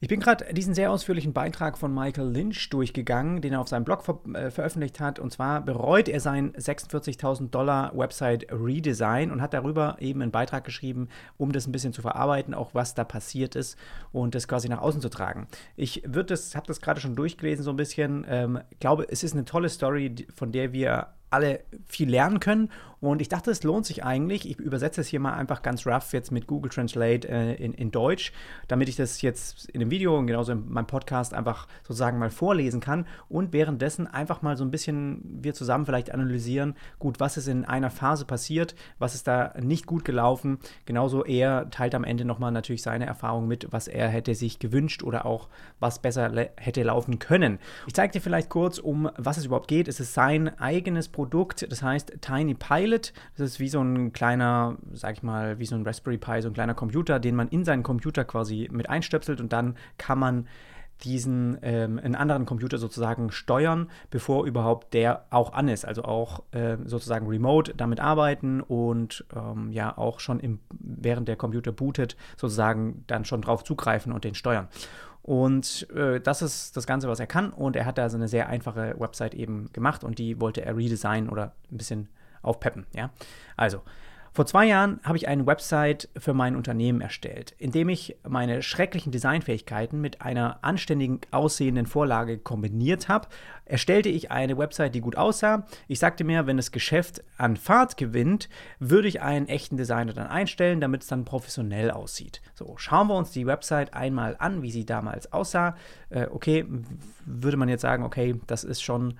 Ich bin gerade diesen sehr ausführlichen Beitrag von Michael Lynch durchgegangen, den er auf seinem Blog ver äh, veröffentlicht hat. Und zwar bereut er sein 46.000 Dollar Website Redesign und hat darüber eben einen Beitrag geschrieben, um das ein bisschen zu verarbeiten, auch was da passiert ist und das quasi nach außen zu tragen. Ich das, habe das gerade schon durchgelesen so ein bisschen. Ähm, glaube, es ist eine tolle Story, von der wir alle viel lernen können. Und ich dachte, es lohnt sich eigentlich. Ich übersetze es hier mal einfach ganz rough jetzt mit Google Translate äh, in, in Deutsch, damit ich das jetzt in dem Video und genauso in meinem Podcast einfach sozusagen mal vorlesen kann und währenddessen einfach mal so ein bisschen wir zusammen vielleicht analysieren, gut, was ist in einer Phase passiert, was ist da nicht gut gelaufen. Genauso er teilt am Ende nochmal natürlich seine Erfahrung mit, was er hätte sich gewünscht oder auch was besser hätte laufen können. Ich zeige dir vielleicht kurz, um was es überhaupt geht. Es ist sein eigenes Produkt, das heißt Tiny Pilot. Das ist wie so ein kleiner, sag ich mal, wie so ein Raspberry Pi, so ein kleiner Computer, den man in seinen Computer quasi mit einstöpselt und dann kann man diesen ähm, einen anderen Computer sozusagen steuern, bevor überhaupt der auch an ist. Also auch äh, sozusagen remote damit arbeiten und ähm, ja auch schon im, während der Computer bootet, sozusagen dann schon drauf zugreifen und den steuern. Und äh, das ist das Ganze, was er kann. Und er hat da so eine sehr einfache Website eben gemacht und die wollte er redesignen oder ein bisschen aufpeppen. Ja? Also, vor zwei Jahren habe ich eine Website für mein Unternehmen erstellt, indem ich meine schrecklichen Designfähigkeiten mit einer anständigen aussehenden Vorlage kombiniert habe. Erstellte ich eine Website, die gut aussah. Ich sagte mir, wenn das Geschäft an Fahrt gewinnt, würde ich einen echten Designer dann einstellen, damit es dann professionell aussieht. So, schauen wir uns die Website einmal an, wie sie damals aussah. Äh, okay, würde man jetzt sagen, okay, das ist schon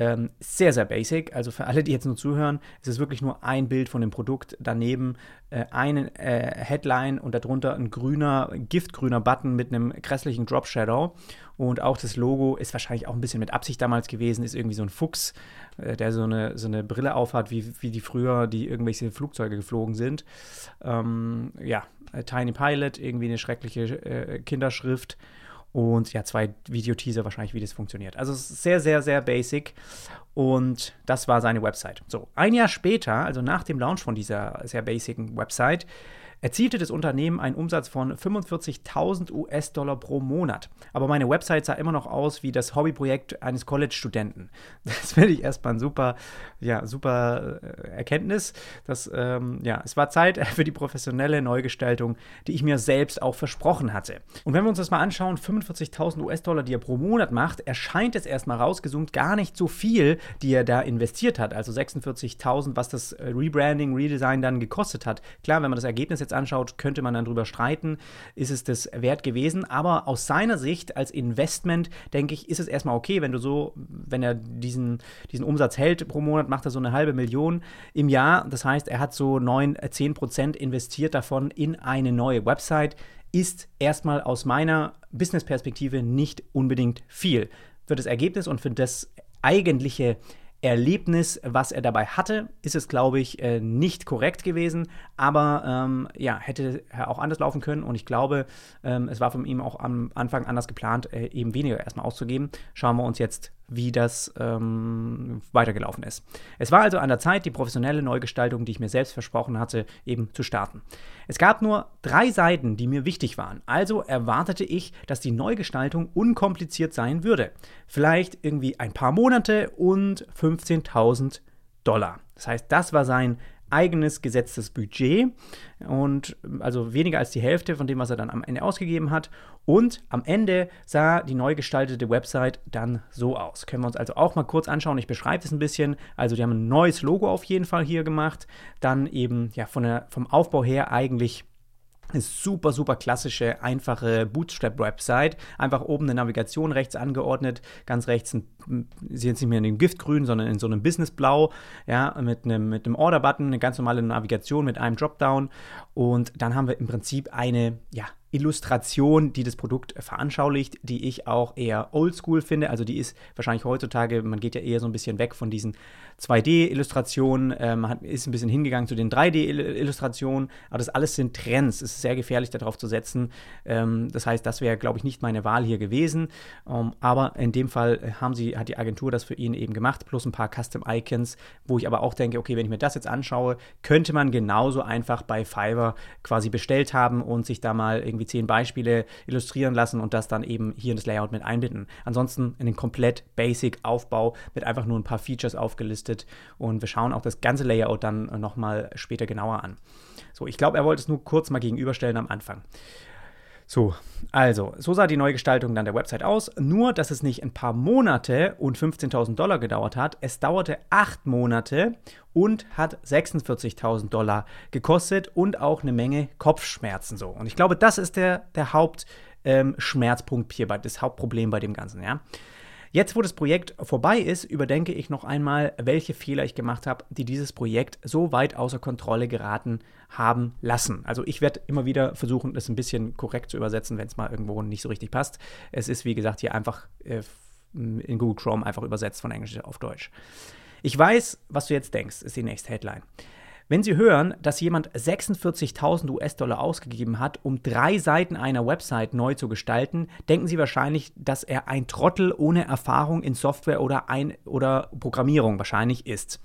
ähm, sehr, sehr basic. Also für alle, die jetzt nur zuhören, ist es wirklich nur ein Bild von dem Produkt. Daneben äh, eine äh, Headline und darunter ein grüner, giftgrüner Button mit einem grässlichen Drop Shadow. Und auch das Logo ist wahrscheinlich auch ein bisschen mit Absicht damals gewesen, ist irgendwie so ein Fuchs, äh, der so eine, so eine Brille aufhat, wie, wie die früher, die irgendwelche Flugzeuge geflogen sind. Ähm, ja, Tiny Pilot, irgendwie eine schreckliche äh, Kinderschrift und ja, zwei Videoteaser wahrscheinlich, wie das funktioniert. Also sehr, sehr, sehr basic. Und das war seine Website. So, ein Jahr später, also nach dem Launch von dieser sehr basic Website, erzielte das Unternehmen einen Umsatz von 45.000 US-Dollar pro Monat. Aber meine Website sah immer noch aus wie das Hobbyprojekt eines College-Studenten. Das finde ich erstmal ein super, ja, super äh, Erkenntnis. Das, ähm, ja, es war Zeit für die professionelle Neugestaltung, die ich mir selbst auch versprochen hatte. Und wenn wir uns das mal anschauen, 45.000 US-Dollar, die er pro Monat macht, erscheint es erstmal rausgesucht gar nicht so viel, die er da investiert hat. Also 46.000, was das äh, Rebranding, Redesign dann gekostet hat. Klar, wenn man das Ergebnis jetzt jetzt anschaut, könnte man dann drüber streiten, ist es das wert gewesen. Aber aus seiner Sicht als Investment, denke ich, ist es erstmal okay, wenn du so, wenn er diesen, diesen Umsatz hält pro Monat, macht er so eine halbe Million im Jahr. Das heißt, er hat so 9, 10 Prozent investiert davon in eine neue Website. Ist erstmal aus meiner Business-Perspektive nicht unbedingt viel. Für das Ergebnis und für das eigentliche Erlebnis, was er dabei hatte, ist es, glaube ich, äh, nicht korrekt gewesen. Aber ähm, ja, hätte auch anders laufen können. Und ich glaube, ähm, es war von ihm auch am Anfang anders geplant, äh, eben weniger erstmal auszugeben. Schauen wir uns jetzt wie das ähm, weitergelaufen ist. Es war also an der Zeit, die professionelle Neugestaltung, die ich mir selbst versprochen hatte, eben zu starten. Es gab nur drei Seiten, die mir wichtig waren. Also erwartete ich, dass die Neugestaltung unkompliziert sein würde. Vielleicht irgendwie ein paar Monate und 15.000 Dollar. Das heißt, das war sein eigenes gesetztes Budget und also weniger als die Hälfte von dem, was er dann am Ende ausgegeben hat. Und am Ende sah die neu gestaltete Website dann so aus. Können wir uns also auch mal kurz anschauen. Ich beschreibe es ein bisschen. Also die haben ein neues Logo auf jeden Fall hier gemacht. Dann eben ja von der, vom Aufbau her eigentlich eine super, super klassische, einfache Bootstrap-Website. Einfach oben eine Navigation rechts angeordnet, ganz rechts ein, sie jetzt nicht mehr in dem Giftgrün, sondern in so einem Businessblau, ja, mit einem, mit einem Order-Button, eine ganz normale Navigation mit einem Dropdown. Und dann haben wir im Prinzip eine, ja, Illustration, die das Produkt veranschaulicht, die ich auch eher oldschool finde. Also die ist wahrscheinlich heutzutage, man geht ja eher so ein bisschen weg von diesen 2D-Illustrationen, ähm, ist ein bisschen hingegangen zu den 3D-Illustrationen, aber das alles sind Trends. Es ist sehr gefährlich, darauf zu setzen. Ähm, das heißt, das wäre, glaube ich, nicht meine Wahl hier gewesen. Ähm, aber in dem Fall haben sie, hat die Agentur das für ihn eben gemacht, plus ein paar Custom-Icons, wo ich aber auch denke, okay, wenn ich mir das jetzt anschaue, könnte man genauso einfach bei Fiverr quasi bestellt haben und sich da mal irgendwie irgendwie zehn Beispiele illustrieren lassen und das dann eben hier in das Layout mit einbinden. Ansonsten in den komplett basic Aufbau mit einfach nur ein paar Features aufgelistet und wir schauen auch das ganze Layout dann nochmal später genauer an. So, ich glaube, er wollte es nur kurz mal gegenüberstellen am Anfang. So, also, so sah die Neugestaltung dann der Website aus. Nur, dass es nicht ein paar Monate und 15.000 Dollar gedauert hat. Es dauerte acht Monate und hat 46.000 Dollar gekostet und auch eine Menge Kopfschmerzen so. Und ich glaube, das ist der, der Hauptschmerzpunkt ähm, hier, das Hauptproblem bei dem Ganzen, ja. Jetzt, wo das Projekt vorbei ist, überdenke ich noch einmal, welche Fehler ich gemacht habe, die dieses Projekt so weit außer Kontrolle geraten haben lassen. Also ich werde immer wieder versuchen, das ein bisschen korrekt zu übersetzen, wenn es mal irgendwo nicht so richtig passt. Es ist, wie gesagt, hier einfach äh, in Google Chrome einfach übersetzt von Englisch auf Deutsch. Ich weiß, was du jetzt denkst, ist die nächste Headline. Wenn Sie hören, dass jemand 46.000 US-Dollar ausgegeben hat, um drei Seiten einer Website neu zu gestalten, denken Sie wahrscheinlich, dass er ein Trottel ohne Erfahrung in Software oder, ein oder Programmierung wahrscheinlich ist.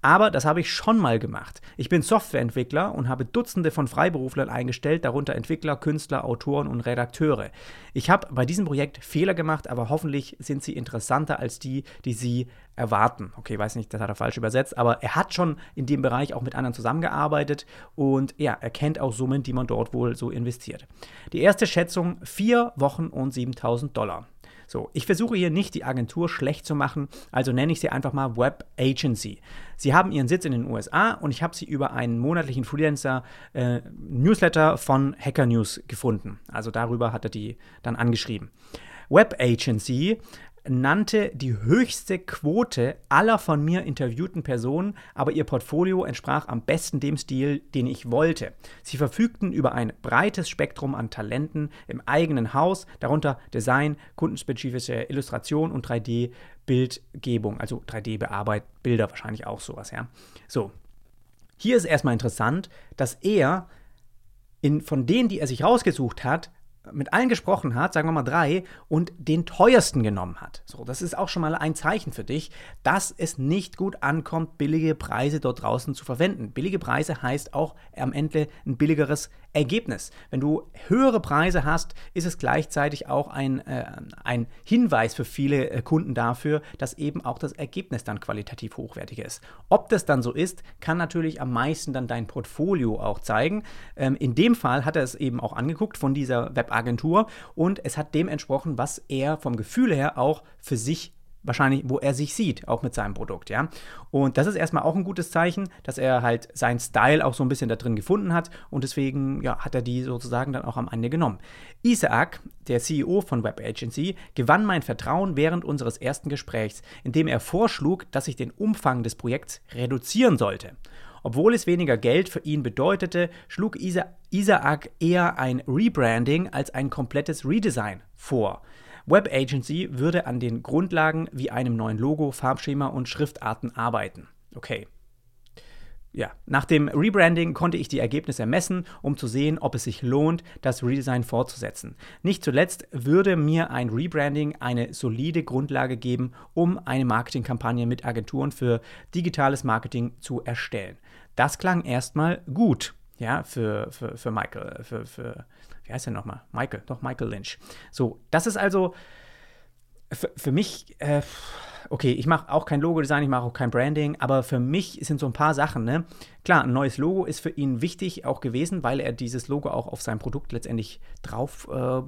Aber das habe ich schon mal gemacht. Ich bin Softwareentwickler und habe Dutzende von Freiberuflern eingestellt, darunter Entwickler, Künstler, Autoren und Redakteure. Ich habe bei diesem Projekt Fehler gemacht, aber hoffentlich sind sie interessanter als die, die Sie erwarten. Okay, weiß nicht, das hat er falsch übersetzt, aber er hat schon in dem Bereich auch mit anderen zusammengearbeitet und ja, er kennt auch Summen, die man dort wohl so investiert. Die erste Schätzung: vier Wochen und 7000 Dollar. So, ich versuche hier nicht die Agentur schlecht zu machen, also nenne ich sie einfach mal Web Agency. Sie haben ihren Sitz in den USA und ich habe sie über einen monatlichen Freelancer-Newsletter äh, von Hacker News gefunden. Also darüber hat er die dann angeschrieben. Web Agency nannte die höchste Quote aller von mir interviewten Personen, aber ihr Portfolio entsprach am besten dem Stil, den ich wollte. Sie verfügten über ein breites Spektrum an Talenten im eigenen Haus, darunter Design, kundenspezifische Illustration und 3D-Bildgebung, also 3D-Bearbeitet Bilder wahrscheinlich auch sowas, ja. So. Hier ist erstmal interessant, dass er in, von denen, die er sich rausgesucht hat, mit allen gesprochen hat, sagen wir mal drei, und den teuersten genommen hat. So, das ist auch schon mal ein Zeichen für dich, dass es nicht gut ankommt, billige Preise dort draußen zu verwenden. Billige Preise heißt auch am Ende ein billigeres Ergebnis. Wenn du höhere Preise hast, ist es gleichzeitig auch ein, äh, ein Hinweis für viele äh, Kunden dafür, dass eben auch das Ergebnis dann qualitativ hochwertig ist. Ob das dann so ist, kann natürlich am meisten dann dein Portfolio auch zeigen. Ähm, in dem Fall hat er es eben auch angeguckt von dieser Web Agentur und es hat dem entsprochen, was er vom Gefühl her auch für sich wahrscheinlich, wo er sich sieht, auch mit seinem Produkt, ja. Und das ist erstmal auch ein gutes Zeichen, dass er halt seinen Style auch so ein bisschen da drin gefunden hat und deswegen, ja, hat er die sozusagen dann auch am Ende genommen. Isaac, der CEO von Web Agency, gewann mein Vertrauen während unseres ersten Gesprächs, indem er vorschlug, dass ich den Umfang des Projekts reduzieren sollte. Obwohl es weniger Geld für ihn bedeutete, schlug Isaac eher ein Rebranding als ein komplettes Redesign vor. Web Agency würde an den Grundlagen wie einem neuen Logo, Farbschema und Schriftarten arbeiten. Okay. Ja, nach dem Rebranding konnte ich die Ergebnisse messen, um zu sehen, ob es sich lohnt, das Redesign fortzusetzen. Nicht zuletzt würde mir ein Rebranding eine solide Grundlage geben, um eine Marketingkampagne mit Agenturen für digitales Marketing zu erstellen. Das klang erstmal gut, ja, für, für, für Michael, für, für, wie heißt er nochmal? Michael, doch Michael Lynch. So, das ist also für, für mich, äh, okay, ich mache auch kein Logo-Design, ich mache auch kein Branding, aber für mich sind so ein paar Sachen, ne? Klar, ein neues Logo ist für ihn wichtig auch gewesen, weil er dieses Logo auch auf sein Produkt letztendlich drauf äh,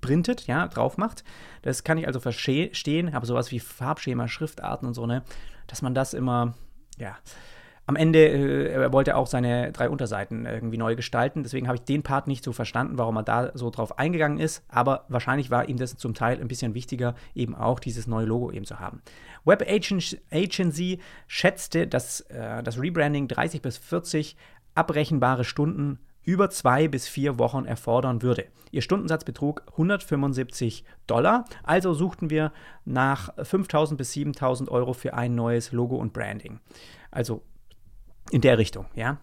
printet, ja, drauf macht. Das kann ich also verstehen, aber sowas wie Farbschema, Schriftarten und so, ne, dass man das immer, ja, am Ende, äh, er wollte auch seine drei Unterseiten irgendwie neu gestalten. Deswegen habe ich den Part nicht so verstanden, warum er da so drauf eingegangen ist. Aber wahrscheinlich war ihm das zum Teil ein bisschen wichtiger, eben auch dieses neue Logo eben zu haben. Web Agency schätzte, dass äh, das Rebranding 30 bis 40 abrechenbare Stunden über zwei bis vier Wochen erfordern würde. Ihr Stundensatz betrug 175 Dollar, also suchten wir nach 5000 bis 7000 Euro für ein neues Logo und Branding. Also in der Richtung, ja.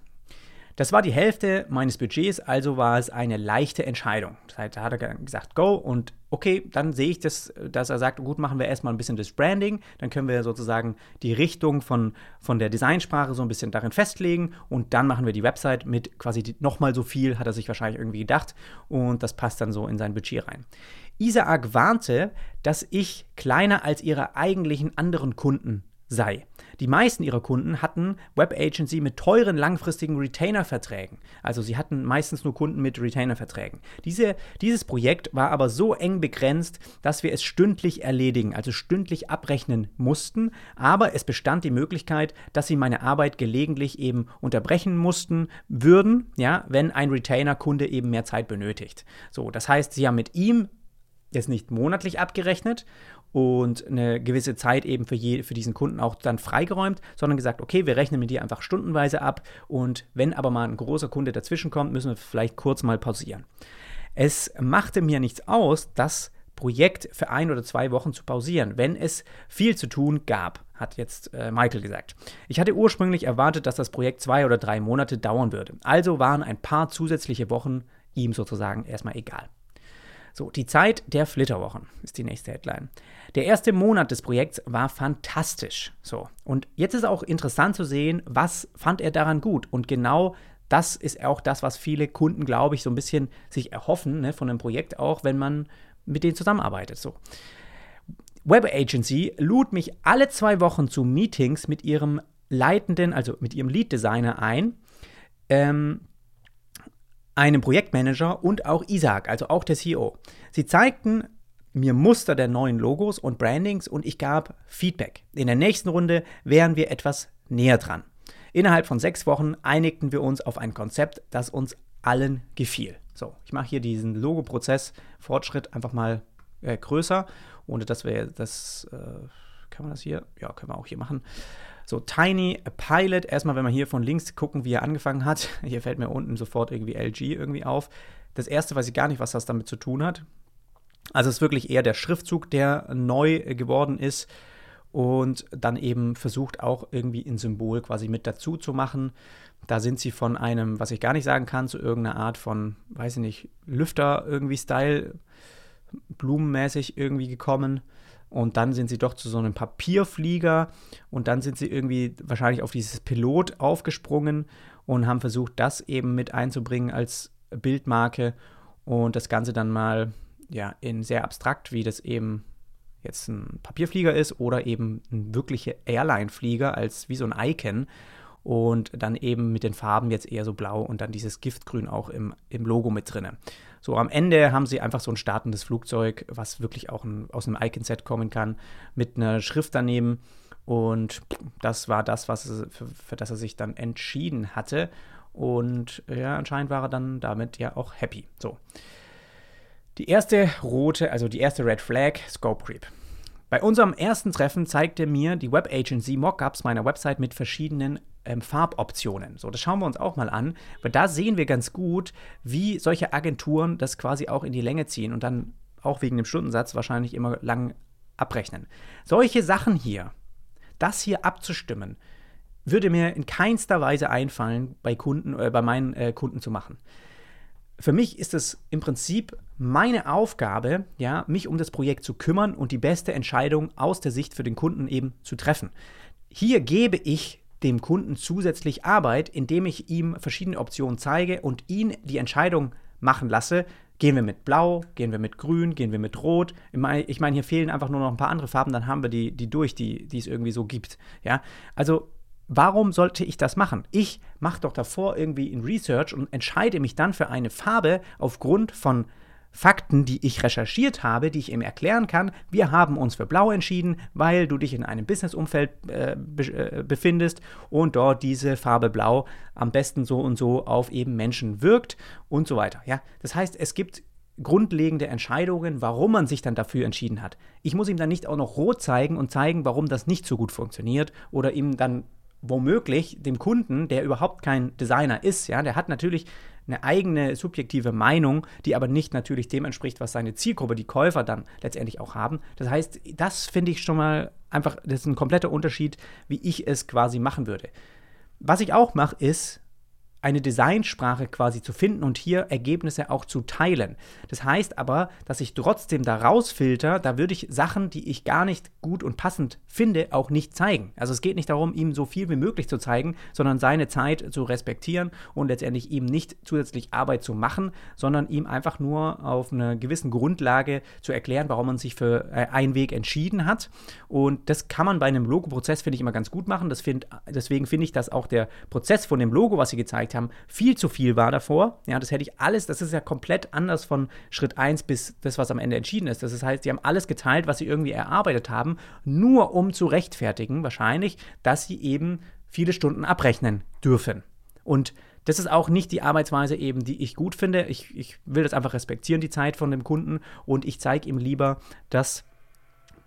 Das war die Hälfte meines Budgets, also war es eine leichte Entscheidung. Das heißt, da hat er gesagt, go und okay, dann sehe ich das, dass er sagt, gut, machen wir erstmal ein bisschen das Branding, dann können wir sozusagen die Richtung von, von der Designsprache so ein bisschen darin festlegen und dann machen wir die Website mit quasi nochmal so viel, hat er sich wahrscheinlich irgendwie gedacht und das passt dann so in sein Budget rein. Isaac warnte, dass ich kleiner als ihre eigentlichen anderen Kunden sei. Die meisten ihrer Kunden hatten Web Agency mit teuren langfristigen Retainer-Verträgen. Also sie hatten meistens nur Kunden mit Retainer-Verträgen. Diese, dieses Projekt war aber so eng begrenzt, dass wir es stündlich erledigen, also stündlich abrechnen mussten. Aber es bestand die Möglichkeit, dass sie meine Arbeit gelegentlich eben unterbrechen mussten würden, ja, wenn ein Retainer-Kunde eben mehr Zeit benötigt. So, das heißt, sie haben mit ihm jetzt nicht monatlich abgerechnet und eine gewisse Zeit eben für, je, für diesen Kunden auch dann freigeräumt, sondern gesagt, okay, wir rechnen mit dir einfach stundenweise ab und wenn aber mal ein großer Kunde dazwischen kommt, müssen wir vielleicht kurz mal pausieren. Es machte mir nichts aus, das Projekt für ein oder zwei Wochen zu pausieren, wenn es viel zu tun gab, hat jetzt äh, Michael gesagt. Ich hatte ursprünglich erwartet, dass das Projekt zwei oder drei Monate dauern würde. Also waren ein paar zusätzliche Wochen ihm sozusagen erstmal egal. So, die Zeit der Flitterwochen ist die nächste Headline. Der erste Monat des Projekts war fantastisch. So, und jetzt ist auch interessant zu sehen, was fand er daran gut. Und genau das ist auch das, was viele Kunden, glaube ich, so ein bisschen sich erhoffen ne, von einem Projekt, auch wenn man mit denen zusammenarbeitet. So. Web Agency lud mich alle zwei Wochen zu Meetings mit ihrem leitenden, also mit ihrem Lead Designer ein. Ähm, einem Projektmanager und auch Isaac, also auch der CEO. Sie zeigten mir Muster der neuen Logos und Brandings und ich gab Feedback. In der nächsten Runde wären wir etwas näher dran. Innerhalb von sechs Wochen einigten wir uns auf ein Konzept, das uns allen gefiel. So, ich mache hier diesen Logo-Prozess Fortschritt einfach mal äh, größer, ohne dass wir das, äh, kann man das hier? Ja, können wir auch hier machen. So, Tiny Pilot, erstmal, wenn wir hier von links gucken, wie er angefangen hat, hier fällt mir unten sofort irgendwie LG irgendwie auf. Das erste weiß ich gar nicht, was das damit zu tun hat. Also es ist wirklich eher der Schriftzug, der neu geworden ist und dann eben versucht auch irgendwie ein Symbol quasi mit dazu zu machen. Da sind sie von einem, was ich gar nicht sagen kann, zu irgendeiner Art von, weiß ich nicht, Lüfter irgendwie Style, blumenmäßig irgendwie gekommen. Und dann sind sie doch zu so einem Papierflieger und dann sind sie irgendwie wahrscheinlich auf dieses Pilot aufgesprungen und haben versucht, das eben mit einzubringen als Bildmarke und das Ganze dann mal ja in sehr abstrakt, wie das eben jetzt ein Papierflieger ist oder eben ein wirklicher Airline-Flieger als wie so ein Icon und dann eben mit den Farben jetzt eher so blau und dann dieses Giftgrün auch im, im Logo mit drinne. So am Ende haben sie einfach so ein startendes Flugzeug, was wirklich auch ein, aus einem Icon-Set kommen kann, mit einer Schrift daneben. Und das war das, was es, für, für das er sich dann entschieden hatte. Und ja, anscheinend war er dann damit ja auch happy. So. Die erste rote, also die erste Red Flag, Scope Creep. Bei unserem ersten Treffen zeigte mir die Web Agency Mockups meiner Website mit verschiedenen ähm, Farboptionen. So, das schauen wir uns auch mal an, weil da sehen wir ganz gut, wie solche Agenturen das quasi auch in die Länge ziehen und dann auch wegen dem Stundensatz wahrscheinlich immer lang abrechnen. Solche Sachen hier, das hier abzustimmen, würde mir in keinster Weise einfallen, bei Kunden, äh, bei meinen äh, Kunden zu machen. Für mich ist es im Prinzip meine Aufgabe, ja, mich um das Projekt zu kümmern und die beste Entscheidung aus der Sicht für den Kunden eben zu treffen. Hier gebe ich dem Kunden zusätzlich Arbeit, indem ich ihm verschiedene Optionen zeige und ihn die Entscheidung machen lasse, gehen wir mit Blau, gehen wir mit Grün, gehen wir mit Rot. Ich meine, hier fehlen einfach nur noch ein paar andere Farben, dann haben wir die, die durch, die, die es irgendwie so gibt. Ja, also warum sollte ich das machen? Ich mache doch davor irgendwie ein Research und entscheide mich dann für eine Farbe aufgrund von Fakten, die ich recherchiert habe, die ich ihm erklären kann. Wir haben uns für Blau entschieden, weil du dich in einem Businessumfeld äh, be äh, befindest und dort diese Farbe Blau am besten so und so auf eben Menschen wirkt und so weiter. Ja, das heißt, es gibt grundlegende Entscheidungen, warum man sich dann dafür entschieden hat. Ich muss ihm dann nicht auch noch rot zeigen und zeigen, warum das nicht so gut funktioniert oder ihm dann womöglich dem Kunden, der überhaupt kein Designer ist, ja, der hat natürlich eine eigene subjektive Meinung, die aber nicht natürlich dem entspricht, was seine Zielgruppe, die Käufer dann letztendlich auch haben. Das heißt, das finde ich schon mal einfach, das ist ein kompletter Unterschied, wie ich es quasi machen würde. Was ich auch mache, ist eine Designsprache quasi zu finden und hier Ergebnisse auch zu teilen. Das heißt aber, dass ich trotzdem da rausfilter, da würde ich Sachen, die ich gar nicht gut und passend finde, auch nicht zeigen. Also es geht nicht darum, ihm so viel wie möglich zu zeigen, sondern seine Zeit zu respektieren und letztendlich ihm nicht zusätzlich Arbeit zu machen, sondern ihm einfach nur auf einer gewissen Grundlage zu erklären, warum man sich für äh, einen Weg entschieden hat. Und das kann man bei einem Logo-Prozess, finde ich, immer ganz gut machen. Find, deswegen finde ich, dass auch der Prozess von dem Logo, was sie gezeigt haben, viel zu viel war davor. Ja, das hätte ich alles, das ist ja komplett anders von Schritt 1 bis das, was am Ende entschieden ist. Das heißt, sie haben alles geteilt, was sie irgendwie erarbeitet haben, nur um zu rechtfertigen, wahrscheinlich, dass sie eben viele Stunden abrechnen dürfen. Und das ist auch nicht die Arbeitsweise eben, die ich gut finde. Ich, ich will das einfach respektieren, die Zeit von dem Kunden. Und ich zeige ihm lieber das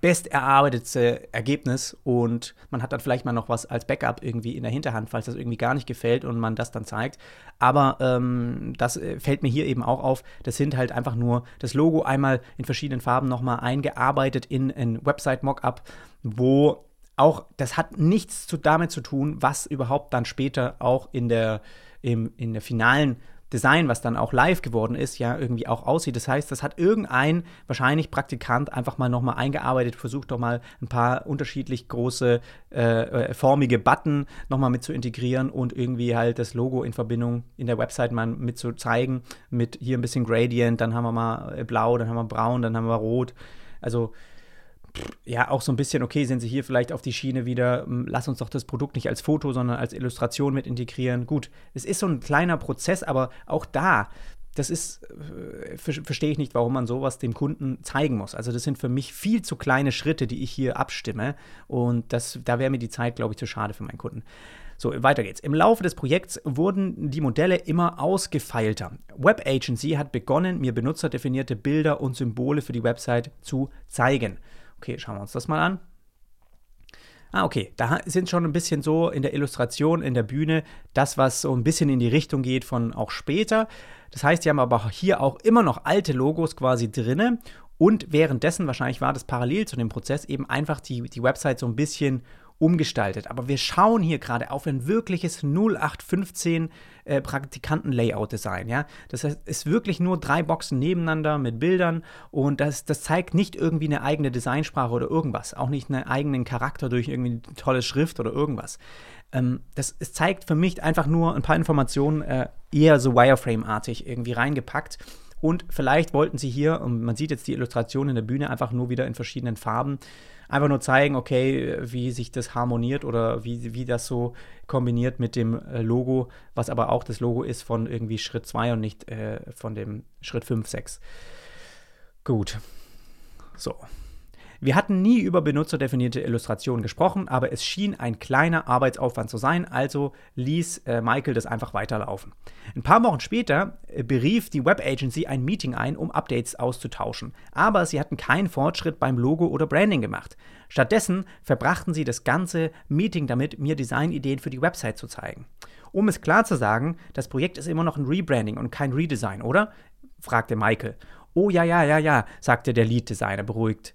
best erarbeitete Ergebnis und man hat dann vielleicht mal noch was als Backup irgendwie in der Hinterhand, falls das irgendwie gar nicht gefällt und man das dann zeigt. Aber ähm, das äh, fällt mir hier eben auch auf. Das sind halt einfach nur das Logo einmal in verschiedenen Farben nochmal eingearbeitet in ein Website-Mockup, wo auch, das hat nichts zu, damit zu tun, was überhaupt dann später auch in der, im, in der finalen Design, was dann auch live geworden ist, ja irgendwie auch aussieht. Das heißt, das hat irgendein wahrscheinlich Praktikant einfach mal nochmal eingearbeitet, versucht doch mal ein paar unterschiedlich große äh, äh, formige Button nochmal mit zu integrieren und irgendwie halt das Logo in Verbindung in der Website mal mit zu zeigen, mit hier ein bisschen Gradient, dann haben wir mal äh, blau, dann haben wir braun, dann haben wir rot. Also ja, auch so ein bisschen, okay, sind sie hier vielleicht auf die Schiene wieder, hm, lass uns doch das Produkt nicht als Foto, sondern als Illustration mit integrieren. Gut, es ist so ein kleiner Prozess, aber auch da, das ist, äh, verstehe ich nicht, warum man sowas dem Kunden zeigen muss. Also das sind für mich viel zu kleine Schritte, die ich hier abstimme und das, da wäre mir die Zeit, glaube ich, zu schade für meinen Kunden. So, weiter geht's. Im Laufe des Projekts wurden die Modelle immer ausgefeilter. Web Agency hat begonnen, mir benutzerdefinierte Bilder und Symbole für die Website zu zeigen. Okay, schauen wir uns das mal an. Ah, okay, da sind schon ein bisschen so in der Illustration, in der Bühne, das, was so ein bisschen in die Richtung geht von auch später. Das heißt, die haben aber hier auch immer noch alte Logos quasi drinne und währenddessen, wahrscheinlich war das parallel zu dem Prozess, eben einfach die, die Website so ein bisschen umgestaltet. Aber wir schauen hier gerade auf ein wirkliches 0815 äh, Praktikanten-Layout-Design. Ja? Das heißt, ist wirklich nur drei Boxen nebeneinander mit Bildern und das, das zeigt nicht irgendwie eine eigene Designsprache oder irgendwas. Auch nicht einen eigenen Charakter durch irgendwie eine tolle Schrift oder irgendwas. Ähm, das es zeigt für mich einfach nur ein paar Informationen, äh, eher so Wireframe-artig irgendwie reingepackt. Und vielleicht wollten sie hier, und man sieht jetzt die Illustration in der Bühne einfach nur wieder in verschiedenen Farben, einfach nur zeigen, okay, wie sich das harmoniert oder wie, wie das so kombiniert mit dem äh, Logo, was aber auch das Logo ist von irgendwie Schritt 2 und nicht äh, von dem Schritt 5, 6. Gut. So. Wir hatten nie über benutzerdefinierte Illustrationen gesprochen, aber es schien ein kleiner Arbeitsaufwand zu sein, also ließ äh, Michael das einfach weiterlaufen. Ein paar Wochen später äh, berief die Web Agency ein Meeting ein, um Updates auszutauschen, aber sie hatten keinen Fortschritt beim Logo oder Branding gemacht. Stattdessen verbrachten sie das ganze Meeting damit, mir Designideen für die Website zu zeigen. Um es klar zu sagen, das Projekt ist immer noch ein Rebranding und kein Redesign, oder? fragte Michael. Oh ja, ja, ja, ja, sagte der Lead-Designer beruhigt.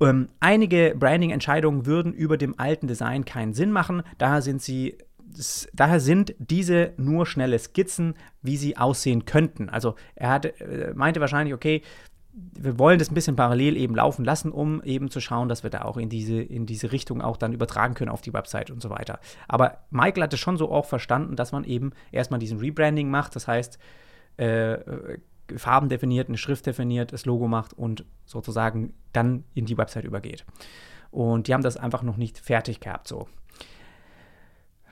Ähm, einige Branding-Entscheidungen würden über dem alten Design keinen Sinn machen, daher sind sie daher sind diese nur schnelle Skizzen, wie sie aussehen könnten. Also er hat, äh, meinte wahrscheinlich, okay, wir wollen das ein bisschen parallel eben laufen lassen, um eben zu schauen, dass wir da auch in diese, in diese Richtung auch dann übertragen können auf die Website und so weiter. Aber Michael hatte schon so auch verstanden, dass man eben erstmal diesen Rebranding macht, das heißt, äh, Farben definiert, eine Schrift definiert, das Logo macht und sozusagen dann in die Website übergeht. Und die haben das einfach noch nicht fertig gehabt so.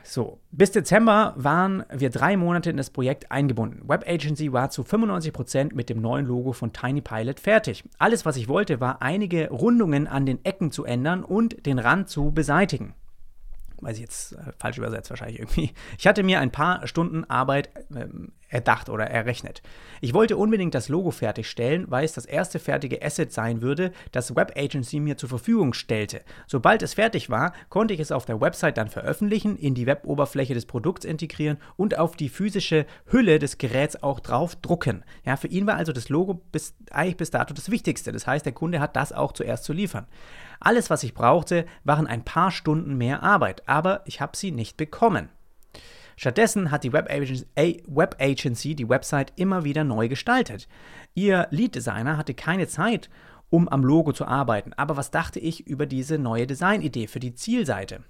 So, bis Dezember waren wir drei Monate in das Projekt eingebunden. Web Agency war zu 95% mit dem neuen Logo von Tiny Pilot fertig. Alles, was ich wollte, war einige Rundungen an den Ecken zu ändern und den Rand zu beseitigen weiß ich jetzt äh, falsch übersetzt wahrscheinlich irgendwie. Ich hatte mir ein paar Stunden Arbeit äh, erdacht oder errechnet. Ich wollte unbedingt das Logo fertigstellen, weil es das erste fertige Asset sein würde, das Web Agency mir zur Verfügung stellte. Sobald es fertig war, konnte ich es auf der Website dann veröffentlichen, in die Weboberfläche des Produkts integrieren und auf die physische Hülle des Geräts auch drauf drucken. Ja, für ihn war also das Logo bis, eigentlich bis dato das Wichtigste. Das heißt, der Kunde hat das auch zuerst zu liefern. Alles, was ich brauchte, waren ein paar Stunden mehr Arbeit, aber ich habe sie nicht bekommen. Stattdessen hat die Web Agency, Web Agency die Website immer wieder neu gestaltet. Ihr Lead Designer hatte keine Zeit, um am Logo zu arbeiten. Aber was dachte ich über diese neue Designidee für die Zielseite?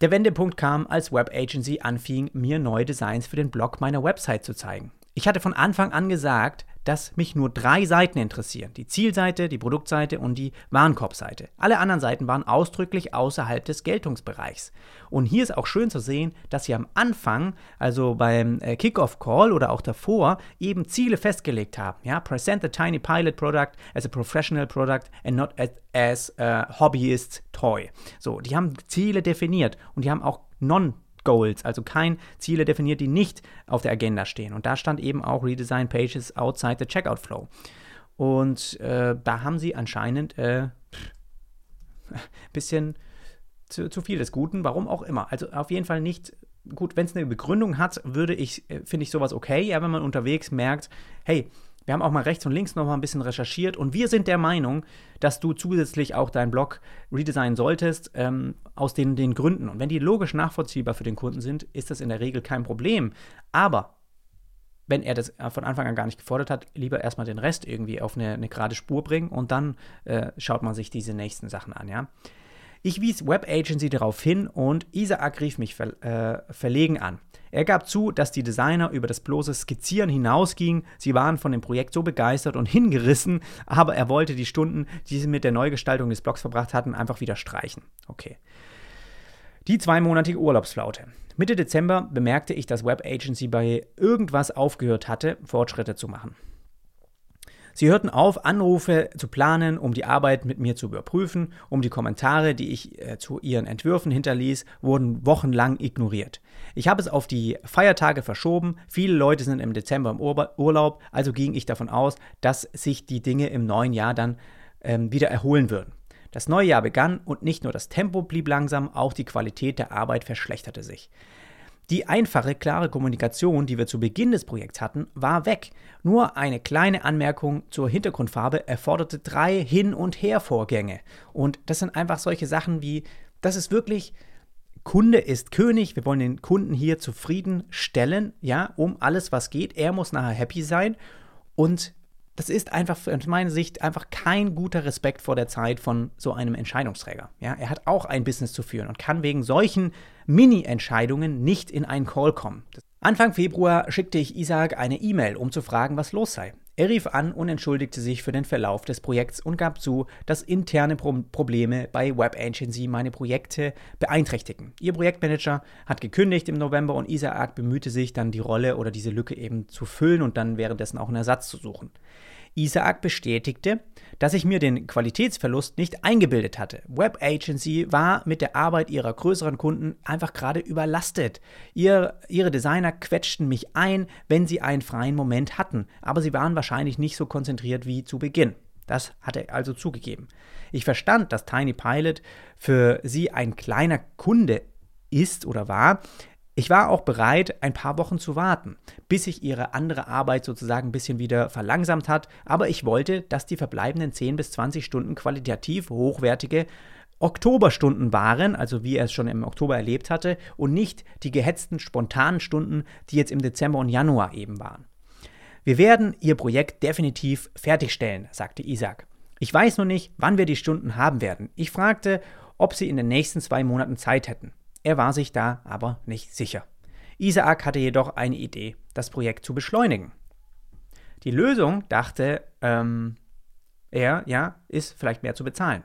Der Wendepunkt kam, als Web Agency anfing, mir neue Designs für den Blog meiner Website zu zeigen. Ich hatte von Anfang an gesagt, dass mich nur drei Seiten interessieren. Die Zielseite, die Produktseite und die Warenkorbseite. Alle anderen Seiten waren ausdrücklich außerhalb des Geltungsbereichs. Und hier ist auch schön zu sehen, dass sie am Anfang, also beim äh, Kickoff-Call oder auch davor, eben Ziele festgelegt haben. Ja, present the tiny pilot product as a professional product and not as, as a hobbyist toy. So, die haben Ziele definiert und die haben auch non Goals, also kein Ziele definiert, die nicht auf der Agenda stehen. Und da stand eben auch Redesign Pages outside the Checkout Flow. Und äh, da haben sie anscheinend äh, ein bisschen zu, zu, viel des Guten, warum auch immer. Also auf jeden Fall nicht gut, wenn es eine Begründung hat, würde ich, äh, finde ich sowas okay, ja, wenn man unterwegs merkt, hey, wir haben auch mal rechts und links noch mal ein bisschen recherchiert und wir sind der Meinung, dass du zusätzlich auch deinen Blog redesignen solltest, ähm, aus den, den Gründen. Und wenn die logisch nachvollziehbar für den Kunden sind, ist das in der Regel kein Problem. Aber wenn er das von Anfang an gar nicht gefordert hat, lieber erstmal den Rest irgendwie auf eine, eine gerade Spur bringen und dann äh, schaut man sich diese nächsten Sachen an, ja. Ich wies Web Agency darauf hin und Isaac rief mich ver äh, verlegen an. Er gab zu, dass die Designer über das bloße Skizzieren hinausgingen. Sie waren von dem Projekt so begeistert und hingerissen, aber er wollte die Stunden, die sie mit der Neugestaltung des Blogs verbracht hatten, einfach wieder streichen. Okay. Die zweimonatige Urlaubsflaute. Mitte Dezember bemerkte ich, dass Web Agency bei irgendwas aufgehört hatte, Fortschritte zu machen. Sie hörten auf, Anrufe zu planen, um die Arbeit mit mir zu überprüfen, um die Kommentare, die ich äh, zu ihren Entwürfen hinterließ, wurden wochenlang ignoriert. Ich habe es auf die Feiertage verschoben, viele Leute sind im Dezember im Urlaub, also ging ich davon aus, dass sich die Dinge im neuen Jahr dann ähm, wieder erholen würden. Das neue Jahr begann und nicht nur das Tempo blieb langsam, auch die Qualität der Arbeit verschlechterte sich. Die einfache, klare Kommunikation, die wir zu Beginn des Projekts hatten, war weg. Nur eine kleine Anmerkung zur Hintergrundfarbe erforderte drei Hin- und Her-Vorgänge. Und das sind einfach solche Sachen wie, das ist wirklich, Kunde ist König, wir wollen den Kunden hier zufriedenstellen, ja, um alles, was geht. Er muss nachher happy sein. Und das ist einfach aus meiner Sicht einfach kein guter Respekt vor der Zeit von so einem Entscheidungsträger. Ja, er hat auch ein Business zu führen und kann wegen solchen Mini-Entscheidungen nicht in einen Call kommen. Anfang Februar schickte ich Isaac eine E-Mail, um zu fragen, was los sei. Er rief an und entschuldigte sich für den Verlauf des Projekts und gab zu, dass interne Pro Probleme bei Web Agency meine Projekte beeinträchtigen. Ihr Projektmanager hat gekündigt im November und Isaac bemühte sich dann die Rolle oder diese Lücke eben zu füllen und dann währenddessen auch einen Ersatz zu suchen. Isaac bestätigte, dass ich mir den Qualitätsverlust nicht eingebildet hatte. Web Agency war mit der Arbeit ihrer größeren Kunden einfach gerade überlastet. Ihr, ihre Designer quetschten mich ein, wenn sie einen freien Moment hatten, aber sie waren wahrscheinlich nicht so konzentriert wie zu Beginn. Das hat er also zugegeben. Ich verstand, dass Tiny Pilot für sie ein kleiner Kunde ist oder war, ich war auch bereit, ein paar Wochen zu warten, bis sich ihre andere Arbeit sozusagen ein bisschen wieder verlangsamt hat, aber ich wollte, dass die verbleibenden 10 bis 20 Stunden qualitativ hochwertige Oktoberstunden waren, also wie er es schon im Oktober erlebt hatte, und nicht die gehetzten, spontanen Stunden, die jetzt im Dezember und Januar eben waren. Wir werden Ihr Projekt definitiv fertigstellen, sagte Isaac. Ich weiß nur nicht, wann wir die Stunden haben werden. Ich fragte, ob Sie in den nächsten zwei Monaten Zeit hätten. Er war sich da aber nicht sicher. Isaac hatte jedoch eine Idee, das Projekt zu beschleunigen. Die Lösung, dachte ähm, er, ja, ist vielleicht mehr zu bezahlen.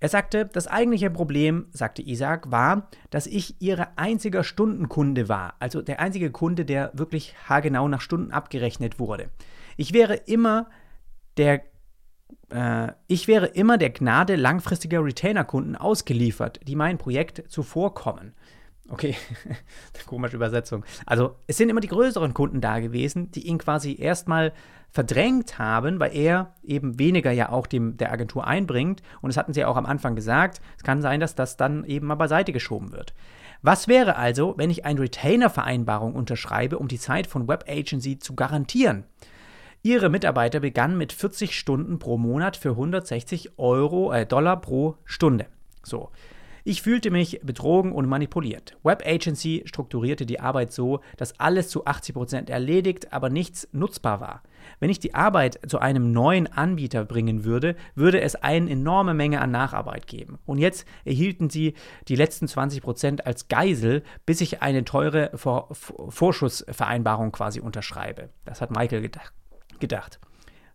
Er sagte, das eigentliche Problem, sagte Isaac, war, dass ich ihre einziger Stundenkunde war, also der einzige Kunde, der wirklich haargenau nach Stunden abgerechnet wurde. Ich wäre immer der äh, ich wäre immer der Gnade langfristiger Retainer-Kunden ausgeliefert, die mein Projekt zuvorkommen. Okay, komische Übersetzung. Also es sind immer die größeren Kunden da gewesen, die ihn quasi erstmal verdrängt haben, weil er eben weniger ja auch dem, der Agentur einbringt. Und das hatten sie ja auch am Anfang gesagt. Es kann sein, dass das dann eben mal beiseite geschoben wird. Was wäre also, wenn ich eine Retainer-Vereinbarung unterschreibe, um die Zeit von Web Agency zu garantieren? Ihre Mitarbeiter begannen mit 40 Stunden pro Monat für 160 Euro, äh, Dollar pro Stunde. So. Ich fühlte mich betrogen und manipuliert. Web Agency strukturierte die Arbeit so, dass alles zu 80% erledigt, aber nichts nutzbar war. Wenn ich die Arbeit zu einem neuen Anbieter bringen würde, würde es eine enorme Menge an Nacharbeit geben. Und jetzt erhielten sie die letzten 20% als Geisel, bis ich eine teure Vor Vorschussvereinbarung quasi unterschreibe. Das hat Michael gedacht.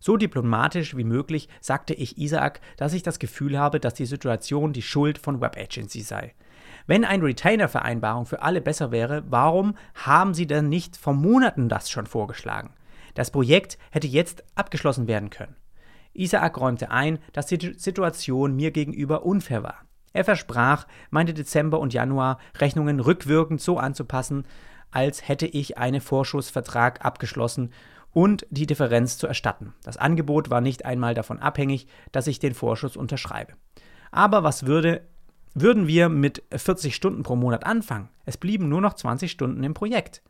So diplomatisch wie möglich sagte ich Isaac, dass ich das Gefühl habe, dass die Situation die Schuld von Web Agency sei. Wenn eine Retainer-Vereinbarung für alle besser wäre, warum haben Sie denn nicht vor Monaten das schon vorgeschlagen? Das Projekt hätte jetzt abgeschlossen werden können. Isaac räumte ein, dass die Situation mir gegenüber unfair war. Er versprach, meine Dezember- und Januar-Rechnungen rückwirkend so anzupassen, als hätte ich einen Vorschussvertrag abgeschlossen und die Differenz zu erstatten. Das Angebot war nicht einmal davon abhängig, dass ich den Vorschuss unterschreibe. Aber was würde, würden wir mit 40 Stunden pro Monat anfangen? Es blieben nur noch 20 Stunden im Projekt.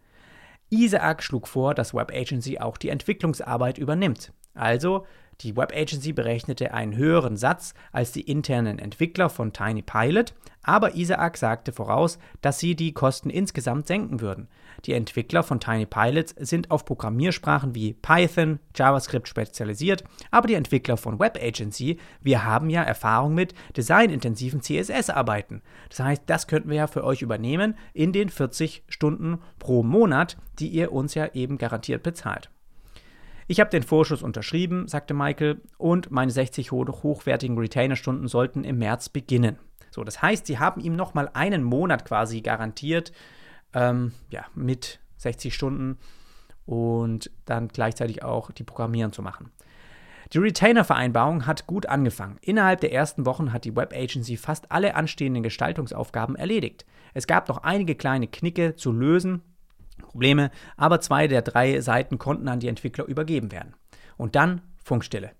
Isaac schlug vor, dass Web Agency auch die Entwicklungsarbeit übernimmt. Also die Web Agency berechnete einen höheren Satz als die internen Entwickler von Tiny Pilot, aber Isaac sagte voraus, dass sie die Kosten insgesamt senken würden. Die Entwickler von Tiny Pilots sind auf Programmiersprachen wie Python, JavaScript spezialisiert, aber die Entwickler von Web Agency, wir haben ja Erfahrung mit designintensiven CSS-Arbeiten. Das heißt, das könnten wir ja für euch übernehmen in den 40 Stunden pro Monat, die ihr uns ja eben garantiert bezahlt. Ich habe den Vorschuss unterschrieben, sagte Michael, und meine 60 hochwertigen Retainer-Stunden sollten im März beginnen. So, das heißt, sie haben ihm nochmal einen Monat quasi garantiert, ähm, ja, mit 60 Stunden und dann gleichzeitig auch die Programmieren zu machen. Die Retainer-Vereinbarung hat gut angefangen. Innerhalb der ersten Wochen hat die Web Agency fast alle anstehenden Gestaltungsaufgaben erledigt. Es gab noch einige kleine Knicke zu lösen, Probleme, aber zwei der drei Seiten konnten an die Entwickler übergeben werden. Und dann Funkstille.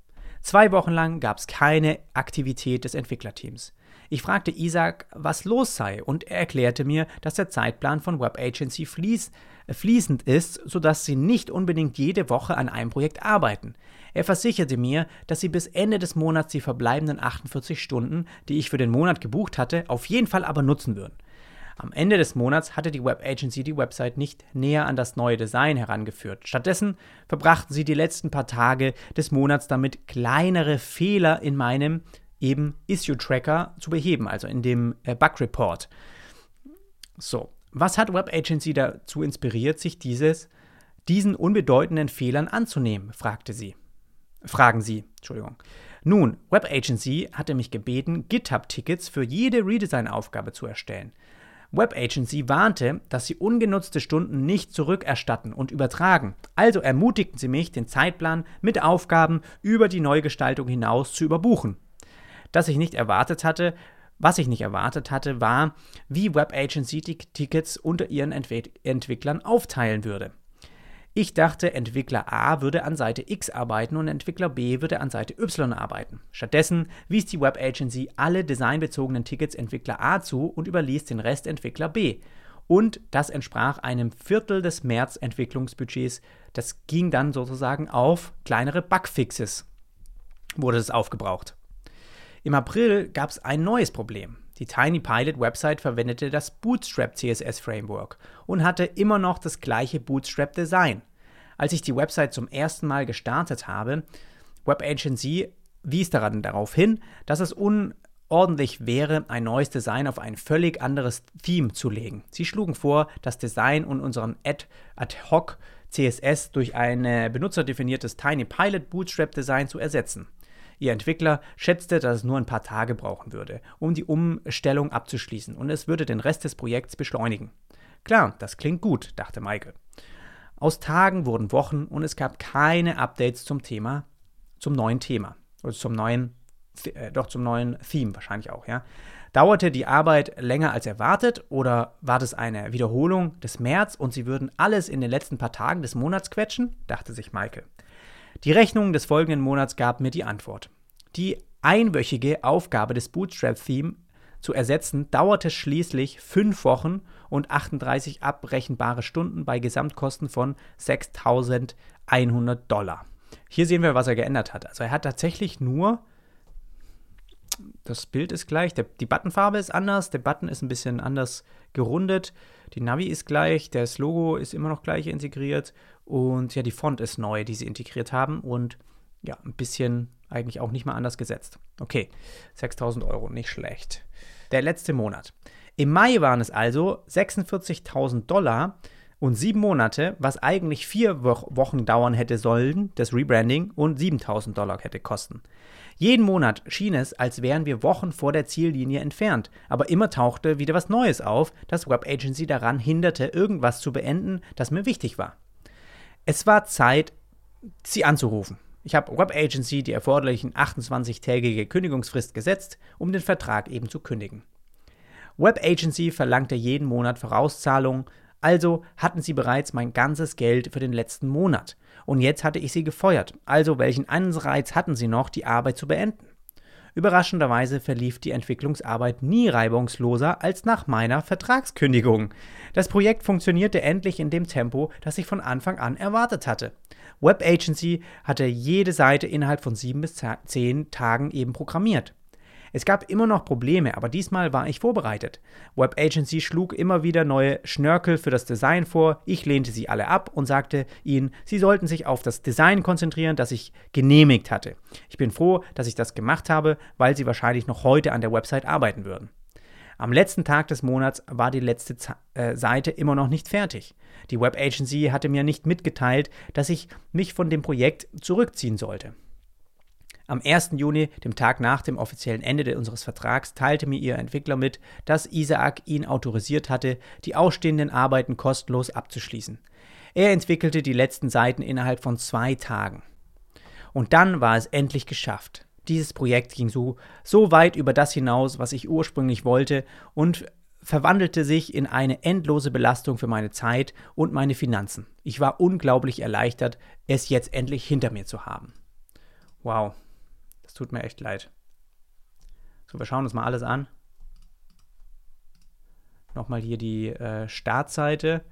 Zwei Wochen lang gab es keine Aktivität des Entwicklerteams. Ich fragte Isaac, was los sei, und er erklärte mir, dass der Zeitplan von Web Agency fließ, äh, fließend ist, sodass sie nicht unbedingt jede Woche an einem Projekt arbeiten. Er versicherte mir, dass sie bis Ende des Monats die verbleibenden 48 Stunden, die ich für den Monat gebucht hatte, auf jeden Fall aber nutzen würden. Am Ende des Monats hatte die Web Agency die Website nicht näher an das neue Design herangeführt. Stattdessen verbrachten sie die letzten paar Tage des Monats damit, kleinere Fehler in meinem eben Issue Tracker zu beheben, also in dem äh, Bug Report. So, was hat Web Agency dazu inspiriert, sich dieses, diesen unbedeutenden Fehlern anzunehmen? fragte sie. Fragen Sie, Entschuldigung. Nun, Web Agency hatte mich gebeten, GitHub-Tickets für jede Redesign-Aufgabe zu erstellen. Web Agency warnte, dass sie ungenutzte Stunden nicht zurückerstatten und übertragen. Also ermutigten sie mich, den Zeitplan mit Aufgaben über die Neugestaltung hinaus zu überbuchen. Dass ich nicht erwartet hatte, was ich nicht erwartet hatte, war, wie Web Agency die Tickets unter ihren Entwicklern aufteilen würde. Ich dachte, Entwickler A würde an Seite X arbeiten und Entwickler B würde an Seite Y arbeiten. Stattdessen wies die Web Agency alle designbezogenen Tickets Entwickler A zu und überließ den Rest Entwickler B. Und das entsprach einem Viertel des März-Entwicklungsbudgets. Das ging dann sozusagen auf kleinere Bugfixes, wurde es aufgebraucht. Im April gab es ein neues Problem. Die Tiny Pilot Website verwendete das Bootstrap CSS Framework und hatte immer noch das gleiche Bootstrap Design. Als ich die Website zum ersten Mal gestartet habe, Web Agency wies daran darauf hin, dass es unordentlich wäre, ein neues Design auf ein völlig anderes Theme zu legen. Sie schlugen vor, das Design und unseren Ad-Hoc CSS durch ein benutzerdefiniertes Tiny Pilot Bootstrap Design zu ersetzen. Ihr Entwickler schätzte, dass es nur ein paar Tage brauchen würde, um die Umstellung abzuschließen und es würde den Rest des Projekts beschleunigen. Klar, das klingt gut, dachte Michael. Aus Tagen wurden Wochen und es gab keine Updates zum Thema, zum neuen Thema. Oder zum neuen, äh, doch zum neuen Theme wahrscheinlich auch, ja. Dauerte die Arbeit länger als erwartet oder war das eine Wiederholung des März und sie würden alles in den letzten paar Tagen des Monats quetschen? dachte sich Maike. Die Rechnung des folgenden Monats gab mir die Antwort. Die einwöchige Aufgabe des Bootstrap-Theme zu ersetzen, dauerte schließlich fünf Wochen und 38 abrechenbare Stunden bei Gesamtkosten von 6.100 Dollar. Hier sehen wir, was er geändert hat. Also er hat tatsächlich nur das Bild ist gleich, der, die Buttonfarbe ist anders, der Button ist ein bisschen anders gerundet, die Navi ist gleich, das Logo ist immer noch gleich integriert und ja, die Font ist neu, die sie integriert haben und ja, ein bisschen eigentlich auch nicht mal anders gesetzt. Okay, 6000 Euro, nicht schlecht. Der letzte Monat. Im Mai waren es also 46.000 Dollar und sieben Monate, was eigentlich vier Wochen dauern hätte sollen, das Rebranding, und 7000 Dollar hätte kosten. Jeden Monat schien es, als wären wir Wochen vor der Ziellinie entfernt, aber immer tauchte wieder was Neues auf, das Web Agency daran hinderte, irgendwas zu beenden, das mir wichtig war. Es war Zeit, sie anzurufen. Ich habe Web Agency die erforderlichen 28-tägige Kündigungsfrist gesetzt, um den Vertrag eben zu kündigen. Web Agency verlangte jeden Monat Vorauszahlungen, also hatten sie bereits mein ganzes Geld für den letzten Monat. Und jetzt hatte ich sie gefeuert. Also welchen Anreiz hatten sie noch, die Arbeit zu beenden? Überraschenderweise verlief die Entwicklungsarbeit nie reibungsloser als nach meiner Vertragskündigung. Das Projekt funktionierte endlich in dem Tempo, das ich von Anfang an erwartet hatte. Web Agency hatte jede Seite innerhalb von sieben bis zehn Tagen eben programmiert. Es gab immer noch Probleme, aber diesmal war ich vorbereitet. Web Agency schlug immer wieder neue Schnörkel für das Design vor, ich lehnte sie alle ab und sagte ihnen, sie sollten sich auf das Design konzentrieren, das ich genehmigt hatte. Ich bin froh, dass ich das gemacht habe, weil sie wahrscheinlich noch heute an der Website arbeiten würden. Am letzten Tag des Monats war die letzte Z äh, Seite immer noch nicht fertig. Die Web Agency hatte mir nicht mitgeteilt, dass ich mich von dem Projekt zurückziehen sollte. Am 1. Juni, dem Tag nach dem offiziellen Ende unseres Vertrags, teilte mir ihr Entwickler mit, dass Isaac ihn autorisiert hatte, die ausstehenden Arbeiten kostenlos abzuschließen. Er entwickelte die letzten Seiten innerhalb von zwei Tagen. Und dann war es endlich geschafft. Dieses Projekt ging so, so weit über das hinaus, was ich ursprünglich wollte, und verwandelte sich in eine endlose Belastung für meine Zeit und meine Finanzen. Ich war unglaublich erleichtert, es jetzt endlich hinter mir zu haben. Wow, tut mir echt leid. So, wir schauen uns mal alles an. Nochmal hier die äh, Startseite.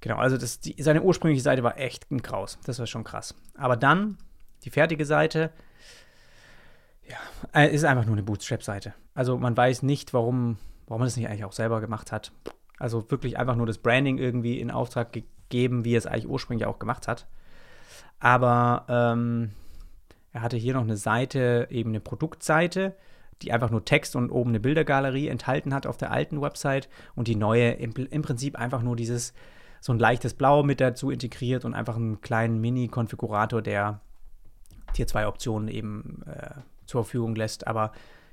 Genau, also das, die, seine ursprüngliche Seite war echt ein Kraus. Das war schon krass. Aber dann die fertige Seite. Ja, äh, ist einfach nur eine Bootstrap-Seite. Also man weiß nicht, warum, warum man das nicht eigentlich auch selber gemacht hat. Also wirklich einfach nur das Branding irgendwie in Auftrag gegeben, wie es eigentlich ursprünglich auch gemacht hat. Aber ähm, er hatte hier noch eine Seite, eben eine Produktseite, die einfach nur Text und oben eine Bildergalerie enthalten hat auf der alten Website und die neue im, im Prinzip einfach nur dieses so ein leichtes Blau mit dazu integriert und einfach einen kleinen Mini-Konfigurator, der hier zwei Optionen eben äh, zur Verfügung lässt, aber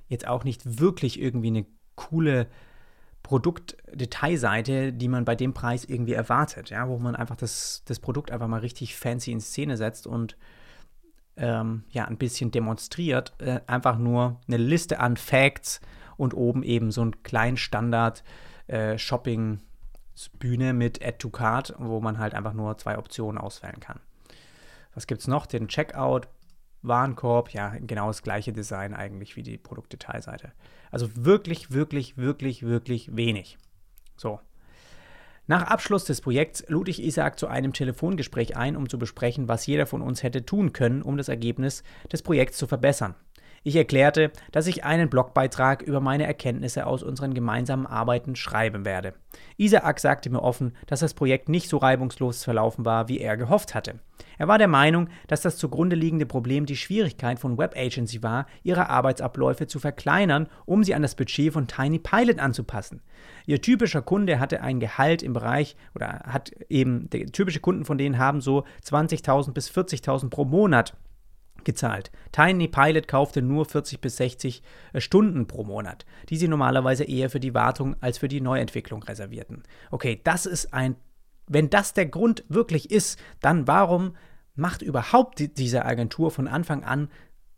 jetzt auch nicht wirklich irgendwie eine coole Produktdetailseite, die man bei dem Preis irgendwie erwartet, ja, wo man einfach das, das Produkt einfach mal richtig fancy in Szene setzt und ähm, ja, ein bisschen demonstriert. Äh, einfach nur eine Liste an Facts und oben eben so ein kleinen Standard äh, mit Add to Card, wo man halt einfach nur zwei Optionen auswählen kann. Was gibt es noch? Den Checkout, Warenkorb, ja, genau das gleiche Design eigentlich wie die Produktdetailseite. Also wirklich, wirklich, wirklich, wirklich wenig. So, nach Abschluss des Projekts lud ich Isaac zu einem Telefongespräch ein, um zu besprechen, was jeder von uns hätte tun können, um das Ergebnis des Projekts zu verbessern. Ich erklärte, dass ich einen Blogbeitrag über meine Erkenntnisse aus unseren gemeinsamen Arbeiten schreiben werde. Isaac sagte mir offen, dass das Projekt nicht so reibungslos verlaufen war, wie er gehofft hatte. Er war der Meinung, dass das zugrunde liegende Problem die Schwierigkeit von Web Agency war, ihre Arbeitsabläufe zu verkleinern, um sie an das Budget von Tiny Pilot anzupassen. Ihr typischer Kunde hatte ein Gehalt im Bereich oder hat eben, typische Kunden von denen haben so 20.000 bis 40.000 pro Monat gezahlt. Tiny Pilot kaufte nur 40 bis 60 äh, Stunden pro Monat, die sie normalerweise eher für die Wartung als für die Neuentwicklung reservierten. Okay, das ist ein, wenn das der Grund wirklich ist, dann warum macht überhaupt die, diese Agentur von Anfang an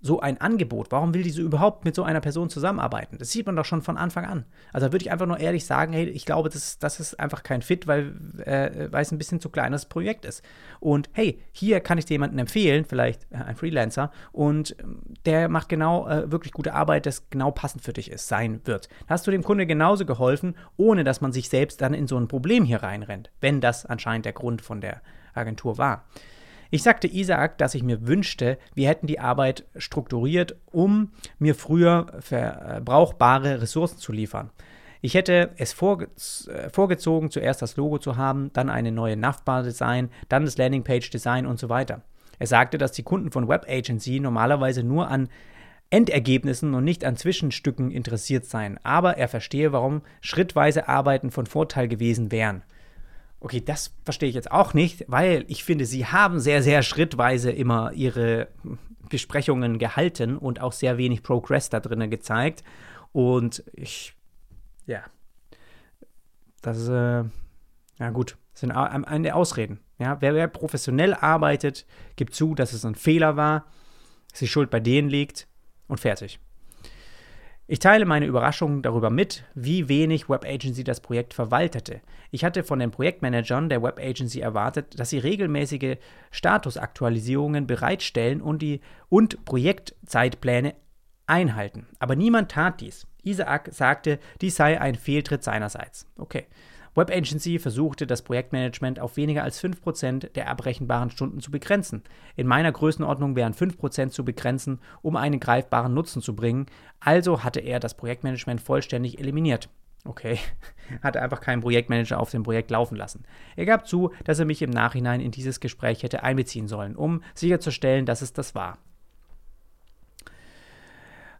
so ein Angebot? Warum will diese überhaupt mit so einer Person zusammenarbeiten? Das sieht man doch schon von Anfang an. Also würde ich einfach nur ehrlich sagen, hey, ich glaube, das, das ist einfach kein Fit, weil, äh, weil es ein bisschen zu kleines Projekt ist. Und hey, hier kann ich dir jemanden empfehlen, vielleicht äh, ein Freelancer, und ähm, der macht genau äh, wirklich gute Arbeit, das genau passend für dich ist, sein wird. Da hast du dem Kunde genauso geholfen, ohne dass man sich selbst dann in so ein Problem hier reinrennt, wenn das anscheinend der Grund von der Agentur war. Ich sagte Isaac, dass ich mir wünschte, wir hätten die Arbeit strukturiert, um mir früher verbrauchbare Ressourcen zu liefern. Ich hätte es vorge äh, vorgezogen, zuerst das Logo zu haben, dann eine neue Navbar-Design, dann das Landingpage-Design und so weiter. Er sagte, dass die Kunden von Web Agency normalerweise nur an Endergebnissen und nicht an Zwischenstücken interessiert seien, aber er verstehe, warum schrittweise Arbeiten von Vorteil gewesen wären. Okay, das verstehe ich jetzt auch nicht, weil ich finde, sie haben sehr, sehr schrittweise immer ihre Besprechungen gehalten und auch sehr wenig Progress da drinnen gezeigt. Und ich, ja, das ist, äh, ja gut, das sind am Ende Ausreden. Ja, wer, wer professionell arbeitet, gibt zu, dass es ein Fehler war, dass die Schuld bei denen liegt und fertig. Ich teile meine Überraschung darüber mit, wie wenig Web Agency das Projekt verwaltete. Ich hatte von den Projektmanagern der Web Agency erwartet, dass sie regelmäßige Statusaktualisierungen bereitstellen und, die, und Projektzeitpläne einhalten. Aber niemand tat dies. Isaac sagte, dies sei ein Fehltritt seinerseits. Okay. Web Agency versuchte, das Projektmanagement auf weniger als 5% der abbrechenbaren Stunden zu begrenzen. In meiner Größenordnung wären 5% zu begrenzen, um einen greifbaren Nutzen zu bringen, also hatte er das Projektmanagement vollständig eliminiert. Okay, hatte einfach keinen Projektmanager auf dem Projekt laufen lassen. Er gab zu, dass er mich im Nachhinein in dieses Gespräch hätte einbeziehen sollen, um sicherzustellen, dass es das war.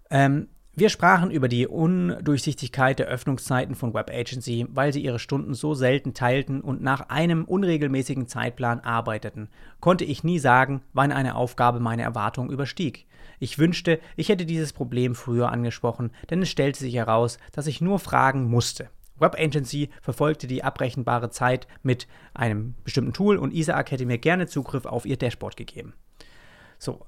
Ähm, wir sprachen über die Undurchsichtigkeit der Öffnungszeiten von Web Agency, weil sie ihre Stunden so selten teilten und nach einem unregelmäßigen Zeitplan arbeiteten, konnte ich nie sagen, wann eine Aufgabe meine Erwartungen überstieg. Ich wünschte, ich hätte dieses Problem früher angesprochen, denn es stellte sich heraus, dass ich nur fragen musste. Web Agency verfolgte die abrechenbare Zeit mit einem bestimmten Tool und Isaac hätte mir gerne Zugriff auf ihr Dashboard gegeben. So,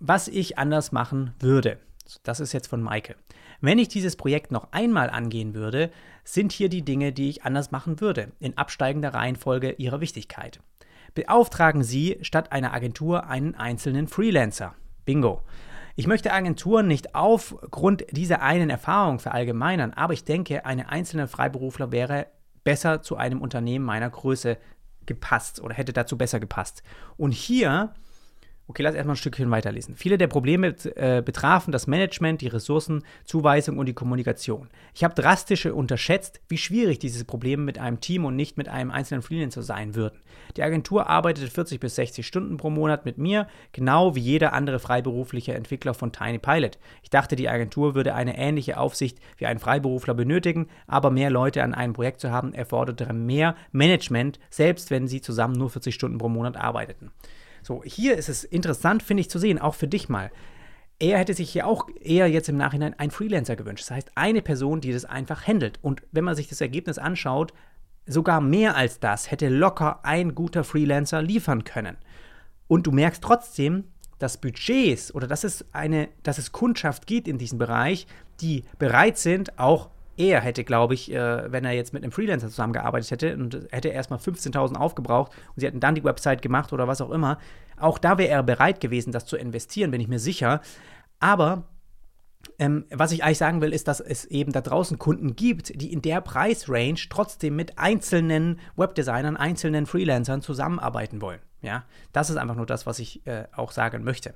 was ich anders machen würde. Das ist jetzt von Maike. Wenn ich dieses Projekt noch einmal angehen würde, sind hier die Dinge, die ich anders machen würde, in absteigender Reihenfolge ihrer Wichtigkeit. Beauftragen Sie statt einer Agentur einen einzelnen Freelancer. Bingo. Ich möchte Agenturen nicht aufgrund dieser einen Erfahrung verallgemeinern, aber ich denke, eine einzelne Freiberufler wäre besser zu einem Unternehmen meiner Größe gepasst oder hätte dazu besser gepasst. Und hier Okay, lass erstmal ein Stückchen weiterlesen. Viele der Probleme äh, betrafen das Management, die Ressourcenzuweisung und die Kommunikation. Ich habe drastisch unterschätzt, wie schwierig diese Probleme mit einem Team und nicht mit einem einzelnen Freelancer sein würden. Die Agentur arbeitet 40 bis 60 Stunden pro Monat mit mir, genau wie jeder andere freiberufliche Entwickler von Tiny Pilot. Ich dachte, die Agentur würde eine ähnliche Aufsicht wie ein Freiberufler benötigen, aber mehr Leute an einem Projekt zu haben, erforderte mehr Management, selbst wenn sie zusammen nur 40 Stunden pro Monat arbeiteten. So, hier ist es interessant, finde ich, zu sehen, auch für dich mal. Er hätte sich hier auch eher jetzt im Nachhinein einen Freelancer gewünscht. Das heißt, eine Person, die das einfach handelt. Und wenn man sich das Ergebnis anschaut, sogar mehr als das hätte locker ein guter Freelancer liefern können. Und du merkst trotzdem, dass Budgets oder dass es eine, dass es Kundschaft gibt in diesem Bereich, die bereit sind, auch er hätte, glaube ich, äh, wenn er jetzt mit einem Freelancer zusammengearbeitet hätte und hätte erstmal 15.000 aufgebraucht und sie hätten dann die Website gemacht oder was auch immer, auch da wäre er bereit gewesen, das zu investieren, bin ich mir sicher. Aber ähm, was ich eigentlich sagen will, ist, dass es eben da draußen Kunden gibt, die in der Preisrange trotzdem mit einzelnen Webdesignern, einzelnen Freelancern zusammenarbeiten wollen. Ja, das ist einfach nur das, was ich äh, auch sagen möchte.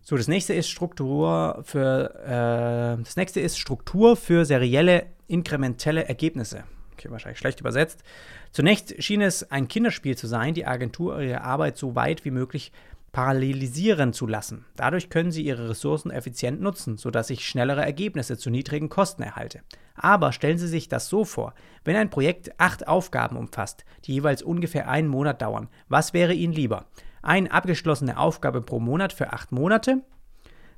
So, das nächste ist Struktur für äh, das nächste ist Struktur für serielle inkrementelle Ergebnisse. Okay, wahrscheinlich schlecht übersetzt. Zunächst schien es ein Kinderspiel zu sein, die Agentur ihre Arbeit so weit wie möglich parallelisieren zu lassen. Dadurch können sie ihre Ressourcen effizient nutzen, sodass ich schnellere Ergebnisse zu niedrigen Kosten erhalte. Aber stellen Sie sich das so vor, wenn ein Projekt acht Aufgaben umfasst, die jeweils ungefähr einen Monat dauern, was wäre Ihnen lieber? Eine abgeschlossene Aufgabe pro Monat für acht Monate,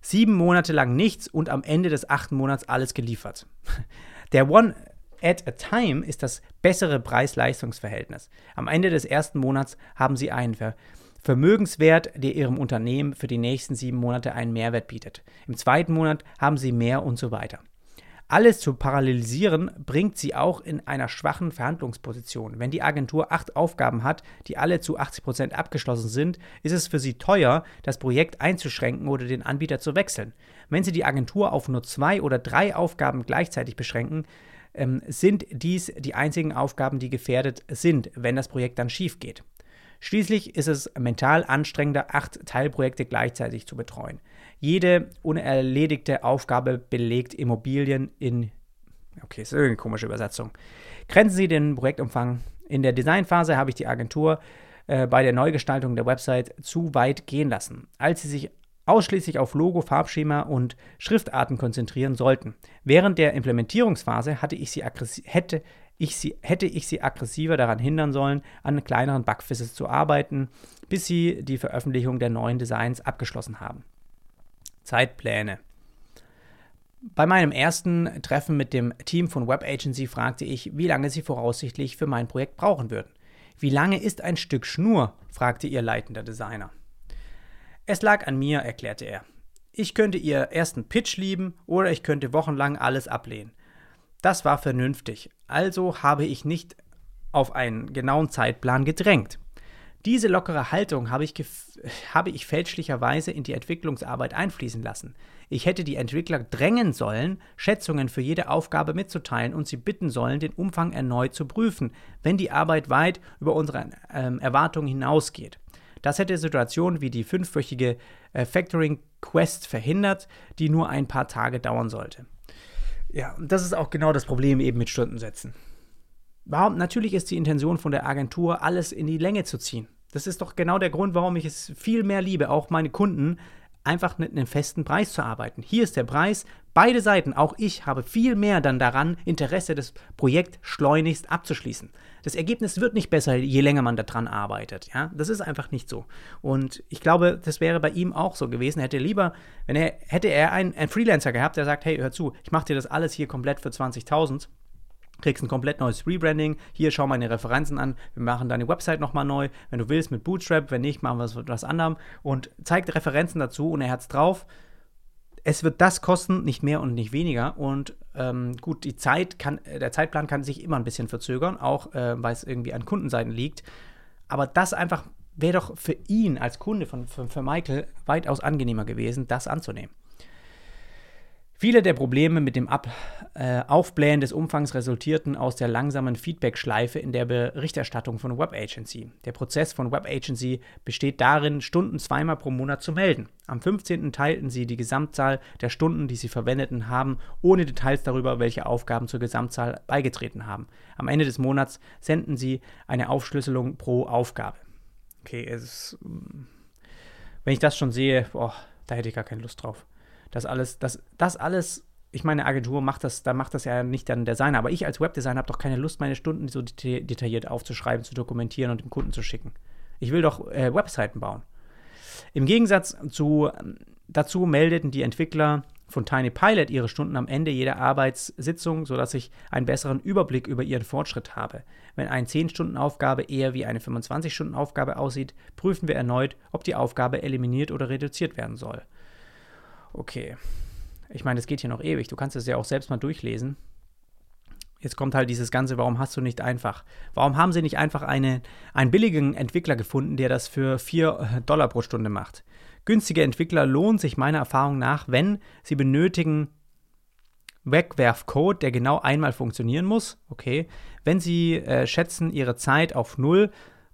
sieben Monate lang nichts und am Ende des achten Monats alles geliefert. Der One at a Time ist das bessere Preis-Leistungs-Verhältnis. Am Ende des ersten Monats haben Sie einen Ver Vermögenswert, der Ihrem Unternehmen für die nächsten sieben Monate einen Mehrwert bietet. Im zweiten Monat haben Sie mehr und so weiter. Alles zu parallelisieren bringt sie auch in einer schwachen Verhandlungsposition. Wenn die Agentur acht Aufgaben hat, die alle zu 80 Prozent abgeschlossen sind, ist es für sie teuer, das Projekt einzuschränken oder den Anbieter zu wechseln. Wenn sie die Agentur auf nur zwei oder drei Aufgaben gleichzeitig beschränken, ähm, sind dies die einzigen Aufgaben, die gefährdet sind, wenn das Projekt dann schief geht. Schließlich ist es mental anstrengender, acht Teilprojekte gleichzeitig zu betreuen. Jede unerledigte Aufgabe belegt Immobilien in. Okay, ist eine komische Übersetzung. Grenzen Sie den Projektumfang. In der Designphase habe ich die Agentur äh, bei der Neugestaltung der Website zu weit gehen lassen, als sie sich ausschließlich auf Logo, Farbschema und Schriftarten konzentrieren sollten. Während der Implementierungsphase hatte ich sie hätte ich sie, hätte ich sie aggressiver daran hindern sollen, an kleineren Bugfixes zu arbeiten, bis sie die Veröffentlichung der neuen Designs abgeschlossen haben. Zeitpläne. Bei meinem ersten Treffen mit dem Team von Web Agency fragte ich, wie lange sie voraussichtlich für mein Projekt brauchen würden. Wie lange ist ein Stück Schnur? fragte ihr leitender Designer. Es lag an mir, erklärte er. Ich könnte ihr ersten Pitch lieben oder ich könnte wochenlang alles ablehnen. Das war vernünftig, also habe ich nicht auf einen genauen Zeitplan gedrängt. Diese lockere Haltung habe ich, habe ich fälschlicherweise in die Entwicklungsarbeit einfließen lassen. Ich hätte die Entwickler drängen sollen, Schätzungen für jede Aufgabe mitzuteilen und sie bitten sollen, den Umfang erneut zu prüfen, wenn die Arbeit weit über unsere ähm, Erwartungen hinausgeht. Das hätte Situationen wie die fünfwöchige äh, Factoring Quest verhindert, die nur ein paar Tage dauern sollte. Ja, und das ist auch genau das Problem eben mit Stundensätzen. Warum? Natürlich ist die Intention von der Agentur, alles in die Länge zu ziehen. Das ist doch genau der Grund, warum ich es viel mehr liebe, auch meine Kunden einfach mit einem festen Preis zu arbeiten. Hier ist der Preis. Beide Seiten, auch ich, habe viel mehr dann daran, Interesse des Projekts schleunigst abzuschließen. Das Ergebnis wird nicht besser, je länger man daran arbeitet. Ja, das ist einfach nicht so. Und ich glaube, das wäre bei ihm auch so gewesen. Hätte lieber, wenn er hätte er einen, einen Freelancer gehabt, der sagt, hey, hör zu, ich mache dir das alles hier komplett für 20.000 kriegst ein komplett neues Rebranding. Hier schau meine Referenzen an. Wir machen deine Website nochmal neu. Wenn du willst, mit Bootstrap. Wenn nicht, machen wir es mit was anderem. Und zeigt Referenzen dazu und er hat es drauf. Es wird das kosten, nicht mehr und nicht weniger. Und ähm, gut, die Zeit kann, der Zeitplan kann sich immer ein bisschen verzögern, auch äh, weil es irgendwie an Kundenseiten liegt. Aber das einfach wäre doch für ihn als Kunde von, für, für Michael weitaus angenehmer gewesen, das anzunehmen. Viele der Probleme mit dem Ab äh, Aufblähen des Umfangs resultierten aus der langsamen Feedback-Schleife in der Berichterstattung von Web Agency. Der Prozess von Web Agency besteht darin, Stunden zweimal pro Monat zu melden. Am 15. teilten sie die Gesamtzahl der Stunden, die sie verwendeten haben, ohne Details darüber, welche Aufgaben zur Gesamtzahl beigetreten haben. Am Ende des Monats senden sie eine Aufschlüsselung pro Aufgabe. Okay, es ist, wenn ich das schon sehe, boah, da hätte ich gar keine Lust drauf das alles, das, das alles, ich meine, Agentur macht das, da macht das ja nicht dann Designer, aber ich als Webdesigner habe doch keine Lust, meine Stunden so detailliert aufzuschreiben, zu dokumentieren und dem Kunden zu schicken. Ich will doch äh, Webseiten bauen. Im Gegensatz zu, dazu meldeten die Entwickler von Tiny Pilot ihre Stunden am Ende jeder Arbeitssitzung, sodass ich einen besseren Überblick über ihren Fortschritt habe. Wenn eine 10-Stunden-Aufgabe eher wie eine 25-Stunden-Aufgabe aussieht, prüfen wir erneut, ob die Aufgabe eliminiert oder reduziert werden soll okay. Ich meine, es geht hier noch ewig. Du kannst es ja auch selbst mal durchlesen. Jetzt kommt halt dieses Ganze, warum hast du nicht einfach? Warum haben sie nicht einfach eine, einen billigen Entwickler gefunden, der das für 4 äh, Dollar pro Stunde macht? Günstige Entwickler lohnt sich meiner Erfahrung nach, wenn sie benötigen Wegwerfcode, der genau einmal funktionieren muss. Okay. Wenn sie äh, schätzen ihre Zeit auf null,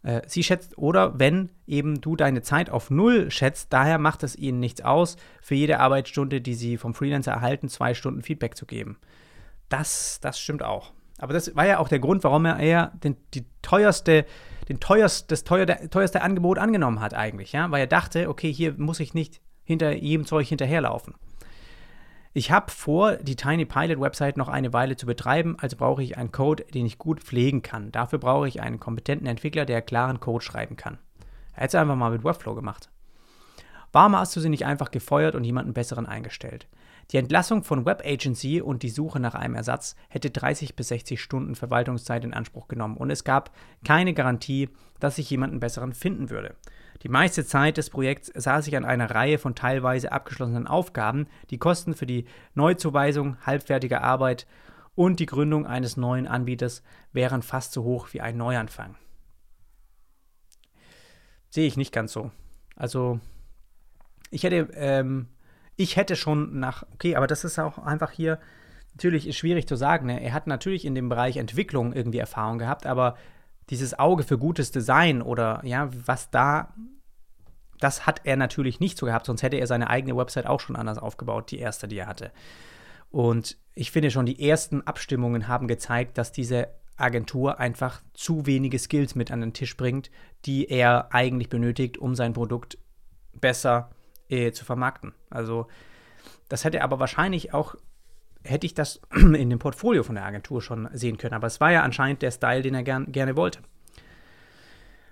äh, sie schätzt, oder wenn eben du deine Zeit auf null schätzt, daher macht es ihnen nichts aus, für jede Arbeitsstunde, die sie vom Freelancer erhalten, zwei Stunden Feedback zu geben. Das, das stimmt auch. Aber das war ja auch der Grund, warum er eher den, die teuerste, den teuerst, das teuer, teuerste Angebot angenommen hat eigentlich, ja, weil er dachte, okay, hier muss ich nicht hinter jedem Zeug hinterherlaufen. Ich habe vor, die Tiny Pilot Website noch eine Weile zu betreiben, also brauche ich einen Code, den ich gut pflegen kann. Dafür brauche ich einen kompetenten Entwickler, der klaren Code schreiben kann. Er hätte es einfach mal mit Webflow gemacht. Warum hast du sie nicht einfach gefeuert und jemanden besseren eingestellt? Die Entlassung von Web Agency und die Suche nach einem Ersatz hätte 30 bis 60 Stunden Verwaltungszeit in Anspruch genommen und es gab keine Garantie, dass ich jemanden besseren finden würde. Die meiste Zeit des Projekts saß ich an einer Reihe von teilweise abgeschlossenen Aufgaben. Die Kosten für die Neuzuweisung halbfertiger Arbeit und die Gründung eines neuen Anbieters wären fast so hoch wie ein Neuanfang. Sehe ich nicht ganz so. Also, ich hätte, ähm, ich hätte schon nach, okay, aber das ist auch einfach hier, natürlich ist schwierig zu sagen. Ne? Er hat natürlich in dem Bereich Entwicklung irgendwie Erfahrung gehabt, aber dieses Auge für gutes Design oder ja, was da, das hat er natürlich nicht so gehabt, sonst hätte er seine eigene Website auch schon anders aufgebaut, die erste, die er hatte. Und ich finde schon, die ersten Abstimmungen haben gezeigt, dass diese Agentur einfach zu wenige Skills mit an den Tisch bringt, die er eigentlich benötigt, um sein Produkt besser äh, zu vermarkten. Also das hätte aber wahrscheinlich auch, hätte ich das in dem Portfolio von der Agentur schon sehen können. Aber es war ja anscheinend der Style, den er gern, gerne wollte.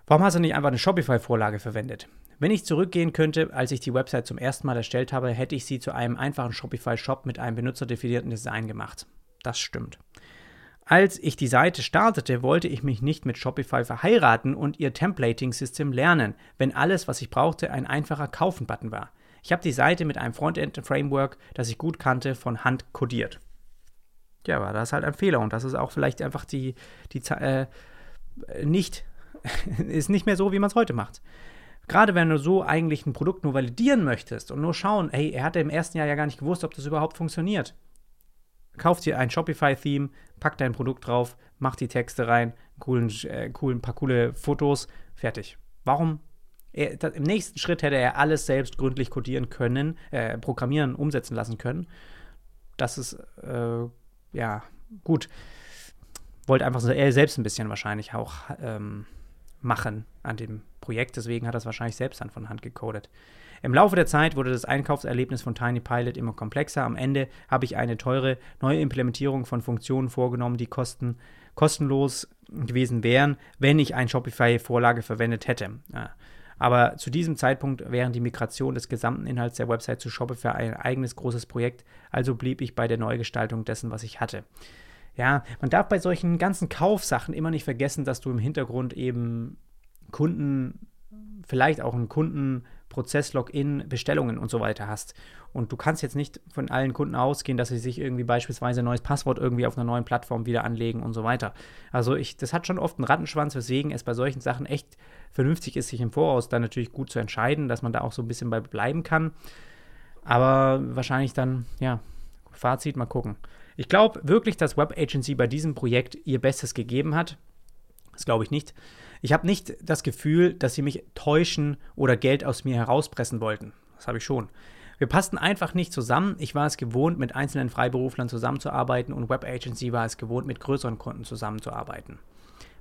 Warum hast du nicht einfach eine Shopify-Vorlage verwendet? Wenn ich zurückgehen könnte, als ich die Website zum ersten Mal erstellt habe, hätte ich sie zu einem einfachen Shopify-Shop mit einem benutzerdefinierten Design gemacht. Das stimmt. Als ich die Seite startete, wollte ich mich nicht mit Shopify verheiraten und ihr Templating-System lernen, wenn alles, was ich brauchte, ein einfacher Kaufen-Button war. Ich habe die Seite mit einem Frontend-Framework, das ich gut kannte, von Hand codiert. Ja, aber das ist halt ein Fehler und das ist auch vielleicht einfach die, die äh, nicht, ist nicht mehr so, wie man es heute macht. Gerade wenn du so eigentlich ein Produkt nur validieren möchtest und nur schauen, hey, er hatte im ersten Jahr ja gar nicht gewusst, ob das überhaupt funktioniert. Kauf dir ein Shopify-Theme, pack dein Produkt drauf, mach die Texte rein, coolen, äh, coolen, paar coole Fotos, fertig. Warum? Er, das, Im nächsten Schritt hätte er alles selbst gründlich codieren können, äh, programmieren, umsetzen lassen können. Das ist, äh, ja, gut. Wollte einfach so, er selbst ein bisschen wahrscheinlich auch ähm, machen an dem Projekt. Deswegen hat er es wahrscheinlich selbst dann von Hand gecodet. Im Laufe der Zeit wurde das Einkaufserlebnis von Tiny Pilot immer komplexer. Am Ende habe ich eine teure neue Implementierung von Funktionen vorgenommen, die kosten, kostenlos gewesen wären, wenn ich eine Shopify-Vorlage verwendet hätte. Ja. Aber zu diesem Zeitpunkt wären die Migration des gesamten Inhalts der Website zu Shopify ein eigenes großes Projekt, also blieb ich bei der Neugestaltung dessen, was ich hatte. Ja, man darf bei solchen ganzen Kaufsachen immer nicht vergessen, dass du im Hintergrund eben Kunden, vielleicht auch einen Kundenprozess, Login, Bestellungen und so weiter hast. Und du kannst jetzt nicht von allen Kunden ausgehen, dass sie sich irgendwie beispielsweise ein neues Passwort irgendwie auf einer neuen Plattform wieder anlegen und so weiter. Also ich, das hat schon oft einen Rattenschwanz, weswegen es bei solchen Sachen echt vernünftig ist, sich im Voraus dann natürlich gut zu entscheiden, dass man da auch so ein bisschen bei bleiben kann. Aber wahrscheinlich dann, ja, Fazit, mal gucken. Ich glaube wirklich, dass Web Agency bei diesem Projekt ihr Bestes gegeben hat. Das glaube ich nicht. Ich habe nicht das Gefühl, dass sie mich täuschen oder Geld aus mir herauspressen wollten. Das habe ich schon. Wir passten einfach nicht zusammen. Ich war es gewohnt, mit einzelnen Freiberuflern zusammenzuarbeiten und Web Agency war es gewohnt, mit größeren Kunden zusammenzuarbeiten.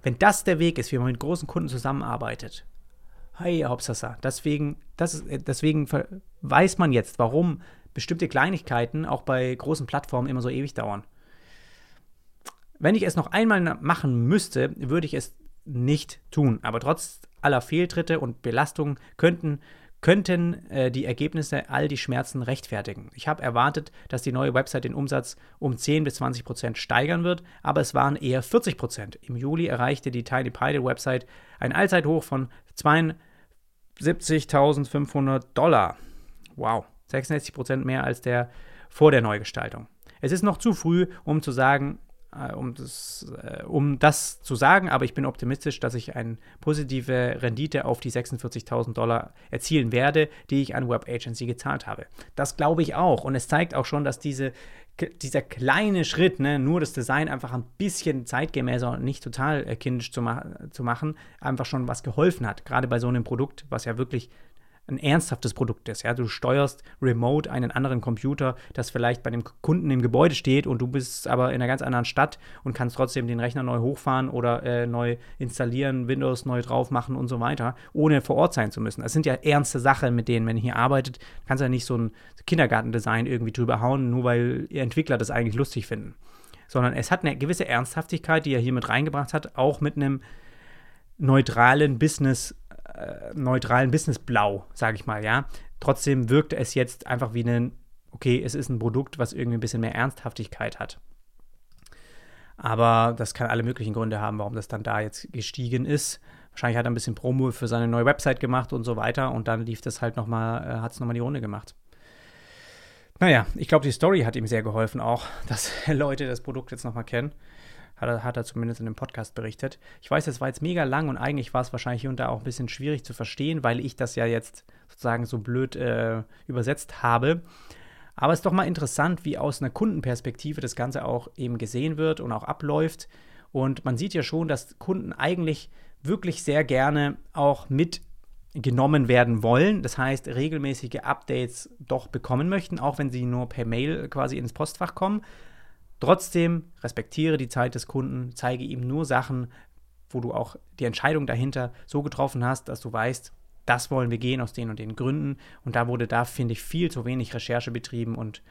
Wenn das der Weg ist, wie man mit großen Kunden zusammenarbeitet, hey, Hauptsache, deswegen, ist, deswegen weiß man jetzt, warum bestimmte Kleinigkeiten auch bei großen Plattformen immer so ewig dauern. Wenn ich es noch einmal machen müsste, würde ich es nicht tun. Aber trotz aller Fehltritte und Belastungen könnten, könnten äh, die Ergebnisse all die Schmerzen rechtfertigen. Ich habe erwartet, dass die neue Website den Umsatz um 10 bis 20 Prozent steigern wird, aber es waren eher 40 Prozent. Im Juli erreichte die Tiny Pilot Website ein Allzeithoch von 72.500 Dollar. Wow, 66 Prozent mehr als der vor der Neugestaltung. Es ist noch zu früh, um zu sagen, um, das, äh, um das zu sagen, aber ich bin optimistisch, dass ich eine positive Rendite auf die 46.000 Dollar erzielen werde, die ich an Web Agency gezahlt habe. Das glaube ich auch und es zeigt auch schon, dass diese, dieser kleine Schritt, ne, nur das Design einfach ein bisschen zeitgemäßer und nicht total äh, kindisch zu, ma zu machen, einfach schon was geholfen hat. Gerade bei so einem Produkt, was ja wirklich ein ernsthaftes Produkt ist. Ja? Du steuerst remote einen anderen Computer, das vielleicht bei dem Kunden im Gebäude steht und du bist aber in einer ganz anderen Stadt und kannst trotzdem den Rechner neu hochfahren oder äh, neu installieren, Windows neu drauf machen und so weiter, ohne vor Ort sein zu müssen. Das sind ja ernste Sachen, mit denen, wenn ihr hier arbeitet, kannst ja nicht so ein Kindergartendesign irgendwie drüber hauen, nur weil Entwickler das eigentlich lustig finden. Sondern es hat eine gewisse Ernsthaftigkeit, die er hier mit reingebracht hat, auch mit einem neutralen Business äh, neutralen Business-Blau, sage ich mal, ja. Trotzdem wirkt es jetzt einfach wie ein, okay, es ist ein Produkt, was irgendwie ein bisschen mehr Ernsthaftigkeit hat. Aber das kann alle möglichen Gründe haben, warum das dann da jetzt gestiegen ist. Wahrscheinlich hat er ein bisschen Promo für seine neue Website gemacht und so weiter und dann lief das halt nochmal, äh, hat es nochmal die Runde gemacht. Naja, ich glaube, die Story hat ihm sehr geholfen auch, dass Leute das Produkt jetzt nochmal kennen. Hat er, hat er zumindest in dem Podcast berichtet. Ich weiß, es war jetzt mega lang und eigentlich war es wahrscheinlich hier und da auch ein bisschen schwierig zu verstehen, weil ich das ja jetzt sozusagen so blöd äh, übersetzt habe. Aber es ist doch mal interessant, wie aus einer Kundenperspektive das Ganze auch eben gesehen wird und auch abläuft. Und man sieht ja schon, dass Kunden eigentlich wirklich sehr gerne auch mitgenommen werden wollen. Das heißt, regelmäßige Updates doch bekommen möchten, auch wenn sie nur per Mail quasi ins Postfach kommen. Trotzdem respektiere die Zeit des Kunden, zeige ihm nur Sachen, wo du auch die Entscheidung dahinter so getroffen hast, dass du weißt, das wollen wir gehen aus den und den Gründen. Und da wurde da, finde ich, viel zu wenig Recherche betrieben und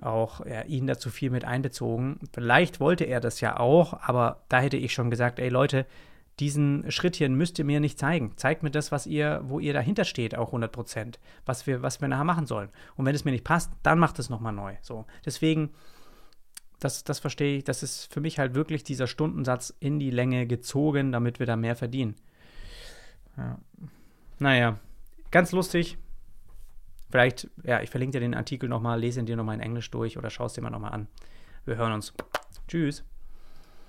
auch ja, ihn dazu viel mit einbezogen. Vielleicht wollte er das ja auch, aber da hätte ich schon gesagt, ey Leute, diesen Schrittchen müsst ihr mir nicht zeigen. Zeigt mir das, was ihr, wo ihr dahinter steht, auch 100 Prozent, was wir, was wir nachher machen sollen. Und wenn es mir nicht passt, dann macht es nochmal neu. So, deswegen das, das verstehe ich, das ist für mich halt wirklich dieser Stundensatz in die Länge gezogen, damit wir da mehr verdienen. Ja. Naja, ganz lustig. Vielleicht, ja, ich verlinke dir den Artikel nochmal, lese ihn dir nochmal in Englisch durch oder schaust dir mal nochmal an. Wir hören uns. Tschüss.